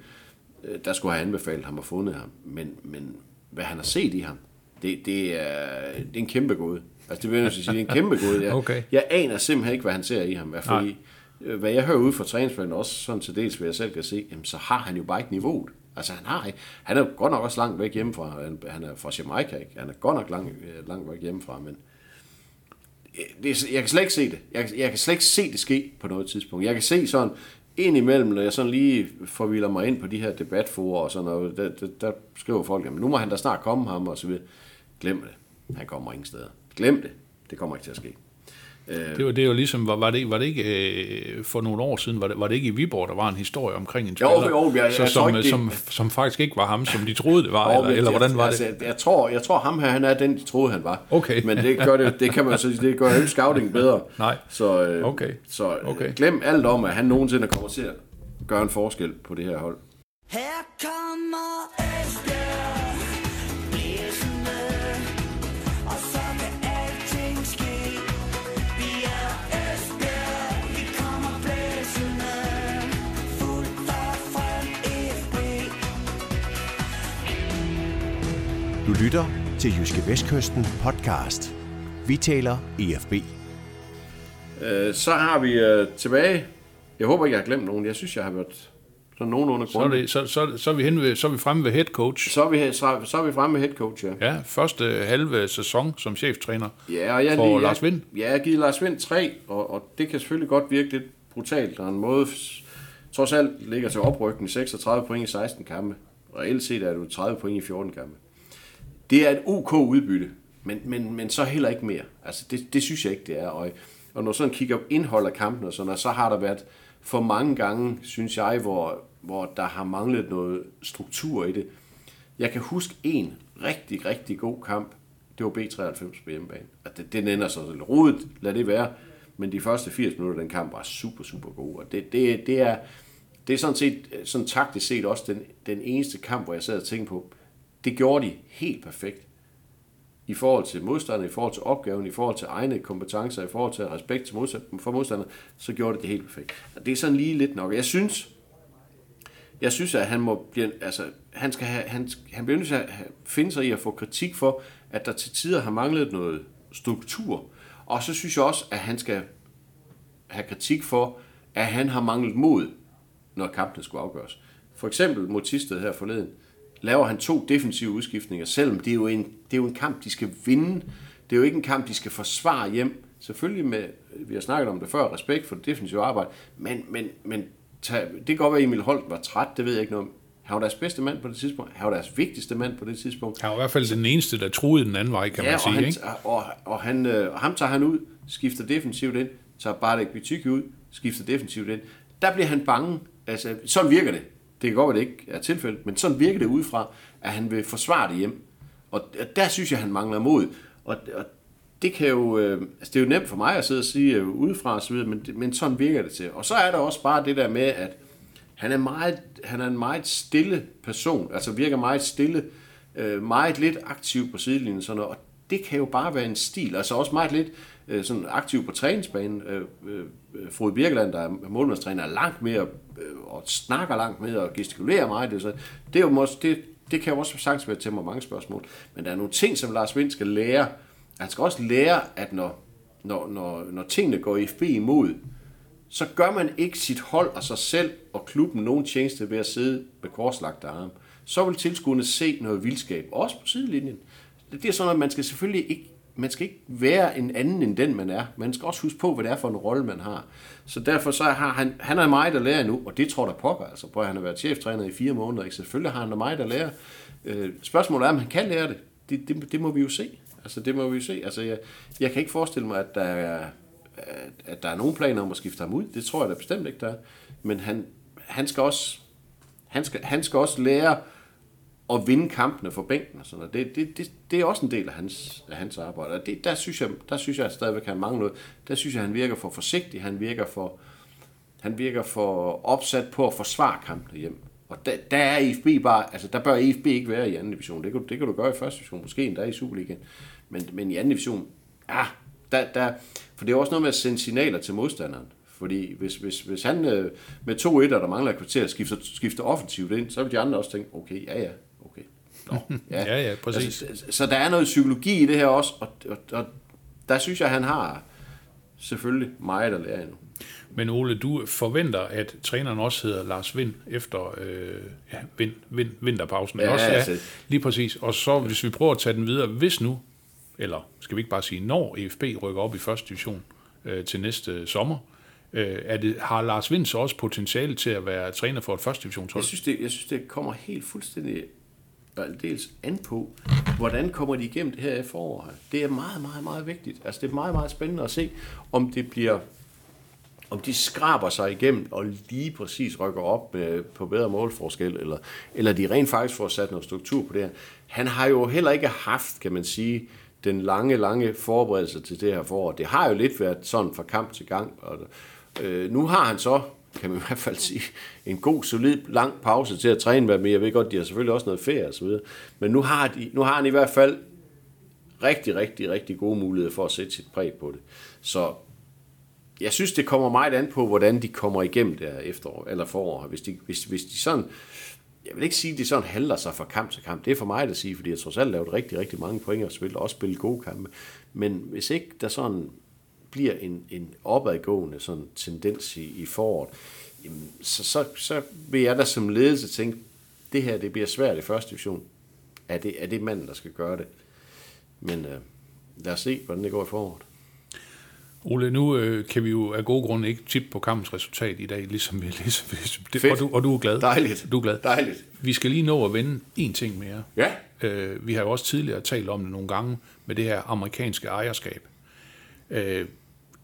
[SPEAKER 2] øh, der skulle have anbefalet ham og fundet ham. Men, men hvad han har set i ham, det, det, er, det er en kæmpe gåde. Altså det vil jeg sige, det er en kæmpe gåde. Jeg,
[SPEAKER 1] Okay.
[SPEAKER 2] jeg aner simpelthen ikke, hvad han ser i ham. Fordi, øh, hvad jeg hører ude fra træningsplanen, også sådan til dels, hvad jeg selv kan se, jamen, så har han jo bare ikke niveauet. Altså han har ikke. Han er godt nok også langt væk hjemmefra. Han, han er fra Jamaica, ikke? Han er godt nok langt, øh, langt væk hjemmefra, men øh, det, jeg kan slet ikke se det. Jeg, jeg kan slet ikke se det ske på noget tidspunkt. Jeg kan se sådan, indimellem, når jeg sådan lige forviler mig ind på de her debatforer og sådan noget, der, der, der skriver folk, jamen nu må han da snart komme ham, og så videre. Glem det. Han kommer ingen steder. Glem det. Det kommer ikke til at ske.
[SPEAKER 1] Det var, det var ligesom, var, var, det, var det ikke øh, for nogle år siden, var det, var det ikke i Viborg, der var en historie omkring en
[SPEAKER 2] Jo,
[SPEAKER 1] spiller,
[SPEAKER 2] jo, jeg- jeg
[SPEAKER 1] så, som,
[SPEAKER 2] ikke, det-
[SPEAKER 1] som, som faktisk ikke var ham, som de troede det var,
[SPEAKER 2] Og
[SPEAKER 1] eller, eller
[SPEAKER 2] jeg-
[SPEAKER 1] hvordan var
[SPEAKER 2] altså,
[SPEAKER 1] det?
[SPEAKER 2] Jeg, jeg, tror, jeg tror, ham her, han er den, de troede, han var.
[SPEAKER 1] Okay.
[SPEAKER 2] Men det gør, det, det kan man så det gør jo scouting bedre.
[SPEAKER 1] Nej.
[SPEAKER 2] Så, øh,
[SPEAKER 1] Okay.
[SPEAKER 2] så øh,
[SPEAKER 1] Okay.
[SPEAKER 2] glem alt om, at han nogensinde kommer til at gøre en forskel på det her hold.
[SPEAKER 3] Her kommer Esbjerg
[SPEAKER 4] Du lytter til Jyske Vestkysten podcast. Vi taler EFB.
[SPEAKER 2] Øh, så har vi øh, tilbage. Jeg håber ikke, jeg har glemt nogen. Jeg synes, jeg har været så nogenlunde
[SPEAKER 1] Så er,
[SPEAKER 2] grundigt.
[SPEAKER 1] det, så, så, så, er vi hen ved, så er vi fremme ved head coach.
[SPEAKER 2] Så er vi, så, så er vi fremme med head coach, ja.
[SPEAKER 1] Ja, første halve sæson som cheftræner.
[SPEAKER 2] Ja, og jeg
[SPEAKER 1] For
[SPEAKER 2] lige,
[SPEAKER 1] Lars Vind?
[SPEAKER 2] Ja, jeg har givet Lars Vind 3, og, og det kan selvfølgelig godt virke lidt brutalt, når en måde trods alt ligger til oprykning 36 point i 16 kampe. Reelt set er du 30 point i 14 kampe. Det er et OK udbytte, men, men, men så heller ikke mere. Altså, det, det synes jeg ikke, det er. Og, og når sådan kigger på indhold af kampen og sådan noget, så har der været for mange gange, synes jeg, hvor, hvor der har manglet noget struktur i det. Jeg kan huske en rigtig, rigtig god kamp. Det var B93 på hjemmebane. At det, den ender så lidt rodet, lad det være. Men de første 80 minutter af den kamp var super, super gode. Og det, det, det er, det er sådan set, sådan taktisk set også den, den eneste kamp, hvor jeg sad og tænkte på, det gjorde de helt perfekt. I forhold til modstander, i forhold til opgaven, i forhold til egne kompetencer, i forhold til respekt til for modstanderne, så gjorde det det helt perfekt. Og det er sådan lige lidt nok. Jeg synes, jeg synes, at han må blive, altså, han skal have, han, han bliver nødt til at finde sig i at få kritik for, at der til tider har manglet noget struktur. Og så synes jeg også, at han skal have kritik for, at han har manglet mod, når kampene skulle afgøres. For eksempel mod Tisted her forleden, laver han to defensive udskiftninger, selvom det er, jo en, det er jo en kamp, de skal vinde. Det er jo ikke en kamp, de skal forsvare hjem. Selvfølgelig med, vi har snakket om det før, respekt for det defensive arbejde, men, men, men tag, det kan godt være, at Emil Holt var træt, det ved jeg ikke noget om. Han var deres bedste mand på det tidspunkt. Han var deres vigtigste mand på det tidspunkt.
[SPEAKER 1] Han var i hvert fald den eneste, der troede den anden vej, kan man
[SPEAKER 2] Ja, og,
[SPEAKER 1] sige.
[SPEAKER 2] han,
[SPEAKER 1] ikke?
[SPEAKER 2] og, og, han, øh, og ham tager han ud, skifter defensivt ind, tager Bartek Bytyk ud, skifter defensivt ind. Der bliver han bange. Altså, sådan virker det. Det kan godt være, det ikke er tilfældet, men sådan virker det udefra, at han vil forsvare det hjem. Og der synes jeg, han mangler mod. Og, og det kan jo, øh, altså det er jo nemt for mig at sidde og sige øh, udefra og så videre, men, men sådan virker det til. Og så er der også bare det der med, at han er, meget, han er en meget stille person, altså virker meget stille, øh, meget lidt aktiv på sidelinjen og sådan noget, og det kan jo bare være en stil, altså også meget lidt øh, sådan aktiv på træningsbanen. Øh, øh, øh, Frode Birkeland, der er målmandstræner, er langt mere øh, og snakker langt mere og gestikulerer meget. Det, så det, er jo måske, det, det kan jo også sagtens være til mig mange spørgsmål, men der er nogle ting, som Lars Vind skal lære. Han skal også lære, at når, når, når, når tingene går i FB imod, så gør man ikke sit hold og sig selv og klubben nogen tjeneste ved at sidde med korslagte arme. Så vil tilskuerne se noget vildskab, også på sidelinjen. Det er sådan, at man skal selvfølgelig ikke, man skal ikke være en anden end den, man er. Man skal også huske på, hvad det er for en rolle, man har. Så derfor så har han, han er meget at lære nu, og det tror der pokker, altså på at han har været cheftræner i fire måneder. Ikke? Selvfølgelig har han mig, meget at lære. Øh, spørgsmålet er, om han kan lære det. Det, det, det må vi jo se. Altså, det må vi jo se. Altså, jeg, jeg kan ikke forestille mig, at der er, at, der er nogen planer om at skifte ham ud. Det tror jeg da bestemt ikke, der er. Men han, han skal også han skal, han skal også lære at vinde kampene for bænken og sådan noget. Det, det, det, det er også en del af hans, af hans arbejde. Og det, der, synes jeg, der synes jeg at stadigvæk, han mangler noget. Der synes jeg, han virker for forsigtig. Han virker for, han virker for opsat på at forsvare kampene hjem. Og der, der er IFB bare, altså der bør IFB ikke være i anden division. Det kan, det kan du gøre i første division, måske endda i Superligaen. Men, men i anden division, ja, der, der, for det er også noget med at sende signaler til modstanderen. Fordi hvis, hvis, hvis han øh, med to etter, der mangler et kvarter, skifter, skifter offensivt ind, så vil de andre også tænke, okay, ja ja. Nå,
[SPEAKER 1] Ja, ja, præcis.
[SPEAKER 2] Altså, så der er noget psykologi i det her også, og, og, og der synes jeg, han har selvfølgelig meget at lære endnu.
[SPEAKER 1] Men Ole, du forventer, at træneren også hedder Lars Vind efter øh, ja, vind, vind, vinterpausen.
[SPEAKER 2] Ja,
[SPEAKER 1] også,
[SPEAKER 2] altså.
[SPEAKER 1] lige præcis. Og så hvis vi prøver at tage den videre, hvis nu, eller skal vi ikke bare sige, når EFB rykker op i første division øh, til næste sommer, øh, er det, har Lars Vind så også potentiale til at være træner for et første divisionshold?
[SPEAKER 2] Jeg synes, det, jeg synes, det kommer helt fuldstændig dels an på, hvordan kommer de igennem det her i foråret. Det er meget, meget, meget vigtigt. Altså, det er meget, meget spændende at se, om det bliver om de skraber sig igennem og lige præcis rykker op med, på bedre målforskel, eller, eller de rent faktisk får sat noget struktur på det her. Han har jo heller ikke haft, kan man sige, den lange, lange forberedelse til det her forår. Det har jo lidt været sådan fra kamp til gang. Og, øh, nu har han så, kan man i hvert fald sige, en god, solid, lang pause til at træne med, men jeg ved godt, de har selvfølgelig også noget ferie og så videre. Men nu har, de, nu har han i hvert fald rigtig, rigtig, rigtig gode muligheder for at sætte sit præg på det. Så jeg synes, det kommer meget an på, hvordan de kommer igennem der efterår, eller forår. Hvis de, hvis, hvis de sådan, jeg vil ikke sige, at de sådan halter sig fra kamp til kamp. Det er for mig at sige, fordi jeg trods alt lavet rigtig, rigtig mange point og spillet, også spillet gode kampe. Men hvis ikke der sådan bliver en, en opadgående sådan tendens i, i foråret, jamen, så, så, så vil jeg da som ledelse tænke, det her det bliver svært i første division. Er det, er det manden, der skal gøre det? Men øh, lad os se, hvordan det går i foråret.
[SPEAKER 1] Ole, nu øh, kan vi jo af gode grunde ikke tippe på kampens resultat i dag, ligesom vi ligesom, ligesom det,
[SPEAKER 2] Fedt.
[SPEAKER 1] og, du, og du er glad.
[SPEAKER 2] Dejligt.
[SPEAKER 1] Du er glad.
[SPEAKER 2] Dejligt.
[SPEAKER 1] Vi skal lige nå at vende én ting mere.
[SPEAKER 2] Ja.
[SPEAKER 1] Øh, vi har jo også tidligere talt om det nogle gange med det her amerikanske ejerskab. Øh,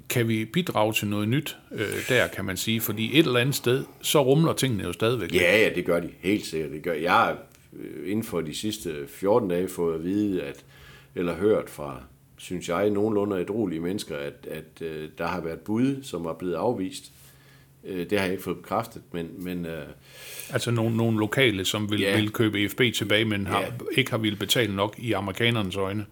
[SPEAKER 1] kan vi bidrage til noget nyt øh, der, kan man sige? Fordi et eller andet sted, så rumler tingene jo stadigvæk.
[SPEAKER 2] Ja, ja, det gør de helt sikkert. Det gør. Jeg har øh, inden for de sidste 14 dage fået at vide, at, eller hørt fra, synes jeg, nogenlunde ædrolige mennesker, at, at øh, der har været bud, som er blevet afvist. Øh, det har jeg ikke fået bekræftet, men, men øh,
[SPEAKER 1] Altså nogle, nogle lokale, som vil,
[SPEAKER 2] Ja.
[SPEAKER 1] vil købe EFB tilbage, men har,
[SPEAKER 2] Ja.
[SPEAKER 1] ikke har ville betale nok i amerikanernes øjne.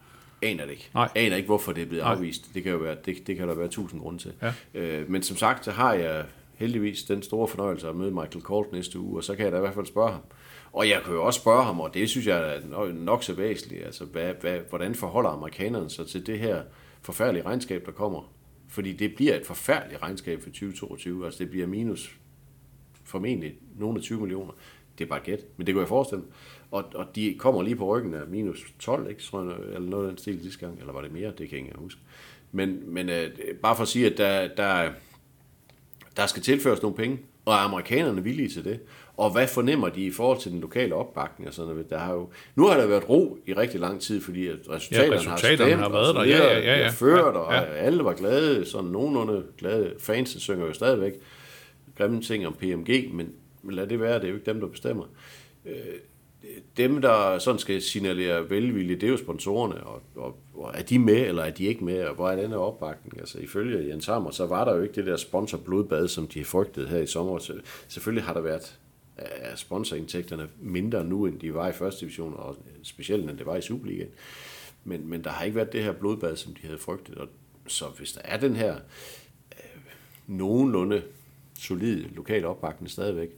[SPEAKER 2] Aner det ikke.
[SPEAKER 1] Nej.
[SPEAKER 2] Aner ikke, hvorfor det er blevet
[SPEAKER 1] Nej.
[SPEAKER 2] afvist. Det kan jo være, det, det kan der være tusind grunde til.
[SPEAKER 1] Ja.
[SPEAKER 2] Øh, men som sagt, så har jeg heldigvis den store fornøjelse at møde Michael Colt næste uge, og så kan jeg da i hvert fald spørge ham. Og jeg kan jo også spørge ham, og det synes jeg er nok, nok så væsentligt, altså hvad, hvad, hvordan forholder amerikanerne sig til det her forfærdelige regnskab, der kommer? Fordi det bliver et forfærdeligt regnskab for 2022, altså det bliver minus formentlig nogle af 20 millioner. Det er bare gæt, men det kunne jeg forestille mig. Og, og de kommer lige på ryggen af minus 12, ikke, tror jeg, eller noget af den stil sidste gang, eller var det mere, det kan jeg ikke huske. Men, men øh, bare for at sige, at der, der, der skal tilføres nogle penge, og er amerikanerne villige til det? Og hvad fornemmer de i forhold til den lokale opbakning? Og sådan noget? Der har jo, nu har der været ro i rigtig lang tid, fordi at resultaterne,
[SPEAKER 1] resultaterne
[SPEAKER 2] har,
[SPEAKER 1] har
[SPEAKER 2] stemt,
[SPEAKER 1] været
[SPEAKER 2] og
[SPEAKER 1] der. Ja, ja, ja, ja.
[SPEAKER 2] ført, og
[SPEAKER 1] Ja.
[SPEAKER 2] alle var glade, sådan nogenlunde glade. Fansen synger jo stadigvæk grimme ting om PMG, men, men lad det være, det er jo ikke dem, der bestemmer. Øh, dem, der sådan skal signalere velvilje, det er jo sponsorerne, og, og, og er de med, eller er de ikke med, og hvor er den her opbakning? Altså ifølge Jens Hammer, så var der jo ikke det der sponsorblodbad, som de frygtede her i sommer. Så, selvfølgelig har der været er sponsorindtægterne mindre nu, end de var i første division, og specielt end det var i Superligaen. Men, men der har ikke været det her blodbad, som de havde frygtet. Og så hvis der er den her øh, nogenlunde solid lokal opbakning stadigvæk,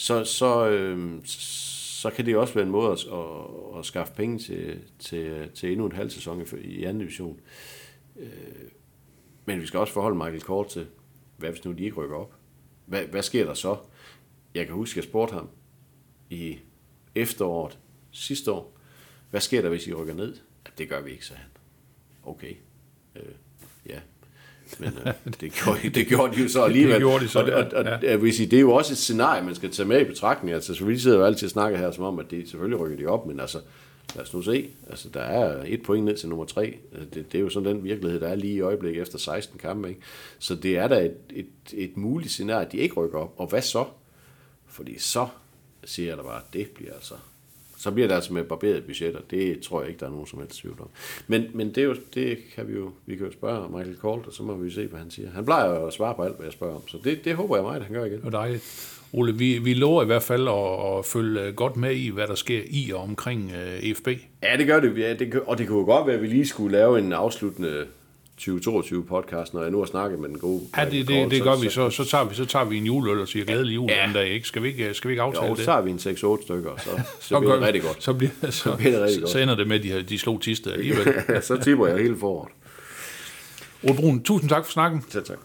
[SPEAKER 2] så, så, øh, så kan det også være en måde at, at, at skaffe penge til, til, til endnu en halv sæson i, anden division. Øh, men vi skal også forholde Michael Kort til, hvad hvis nu de ikke rykker op? Hvad, hvad sker der så? Jeg kan huske, at jeg spurgte ham i efteråret sidste år, hvad sker der, hvis I rykker ned? Det gør vi ikke, sagde han. Okay. Øh, ja. Men øh, det, gjorde, det gjorde de jo så alligevel.
[SPEAKER 1] Det gjorde de så,
[SPEAKER 2] og, og, og,
[SPEAKER 1] ja.
[SPEAKER 2] vil sige, det er jo også et scenarie, man skal tage med i betragtning. Altså, så vi sidder jo altid og snakker her som om, at det selvfølgelig rykker de op, men altså, lad os nu se. Altså, der er et point ned til nummer tre. Altså, Det, det er jo sådan den virkelighed, der er lige i øjeblikket efter 16 kampe. Ikke? Så det er da et, et, et muligt scenarie, at de ikke rykker op. Og hvad så? Fordi så siger jeg da bare, at det bliver altså... Så bliver det altså med barberede budgetter. Det tror jeg ikke, der er nogen som helst tvivl om. Men, men det, er jo, det kan vi jo, vi kan jo spørge Michael Colt, og så må vi se, hvad han siger. Han plejer jo at svare på alt, hvad jeg spørger om. Så det, det håber jeg meget, at han gør igen.
[SPEAKER 1] Var dejligt. Ole, vi, vi lover i hvert fald at, at følge godt med i, hvad der sker i og omkring uh, EFB.
[SPEAKER 2] Ja, det gør det. Ja, det og det kunne jo godt være, at vi lige skulle lave en afsluttende 2022 podcast, når jeg nu har snakket med den gode
[SPEAKER 1] Ja, det, det, det gør vi. Så, så, tager vi, så tager vi en juleøl og siger glædelig jul
[SPEAKER 2] Ja.
[SPEAKER 1] den dag, ikke? Skal vi ikke, skal vi ikke aftale
[SPEAKER 2] Jo,
[SPEAKER 1] det?
[SPEAKER 2] så tager vi en 6-8 stykker, og så, så bliver det rigtig godt.
[SPEAKER 1] Så, bliver, så, så,
[SPEAKER 2] bliver det rigtig godt.
[SPEAKER 1] så ender det med, at de, de slog tiste alligevel.
[SPEAKER 2] så tipper jeg hele foråret.
[SPEAKER 1] Ole Brun, tusind tak for snakken.
[SPEAKER 2] Selv tak.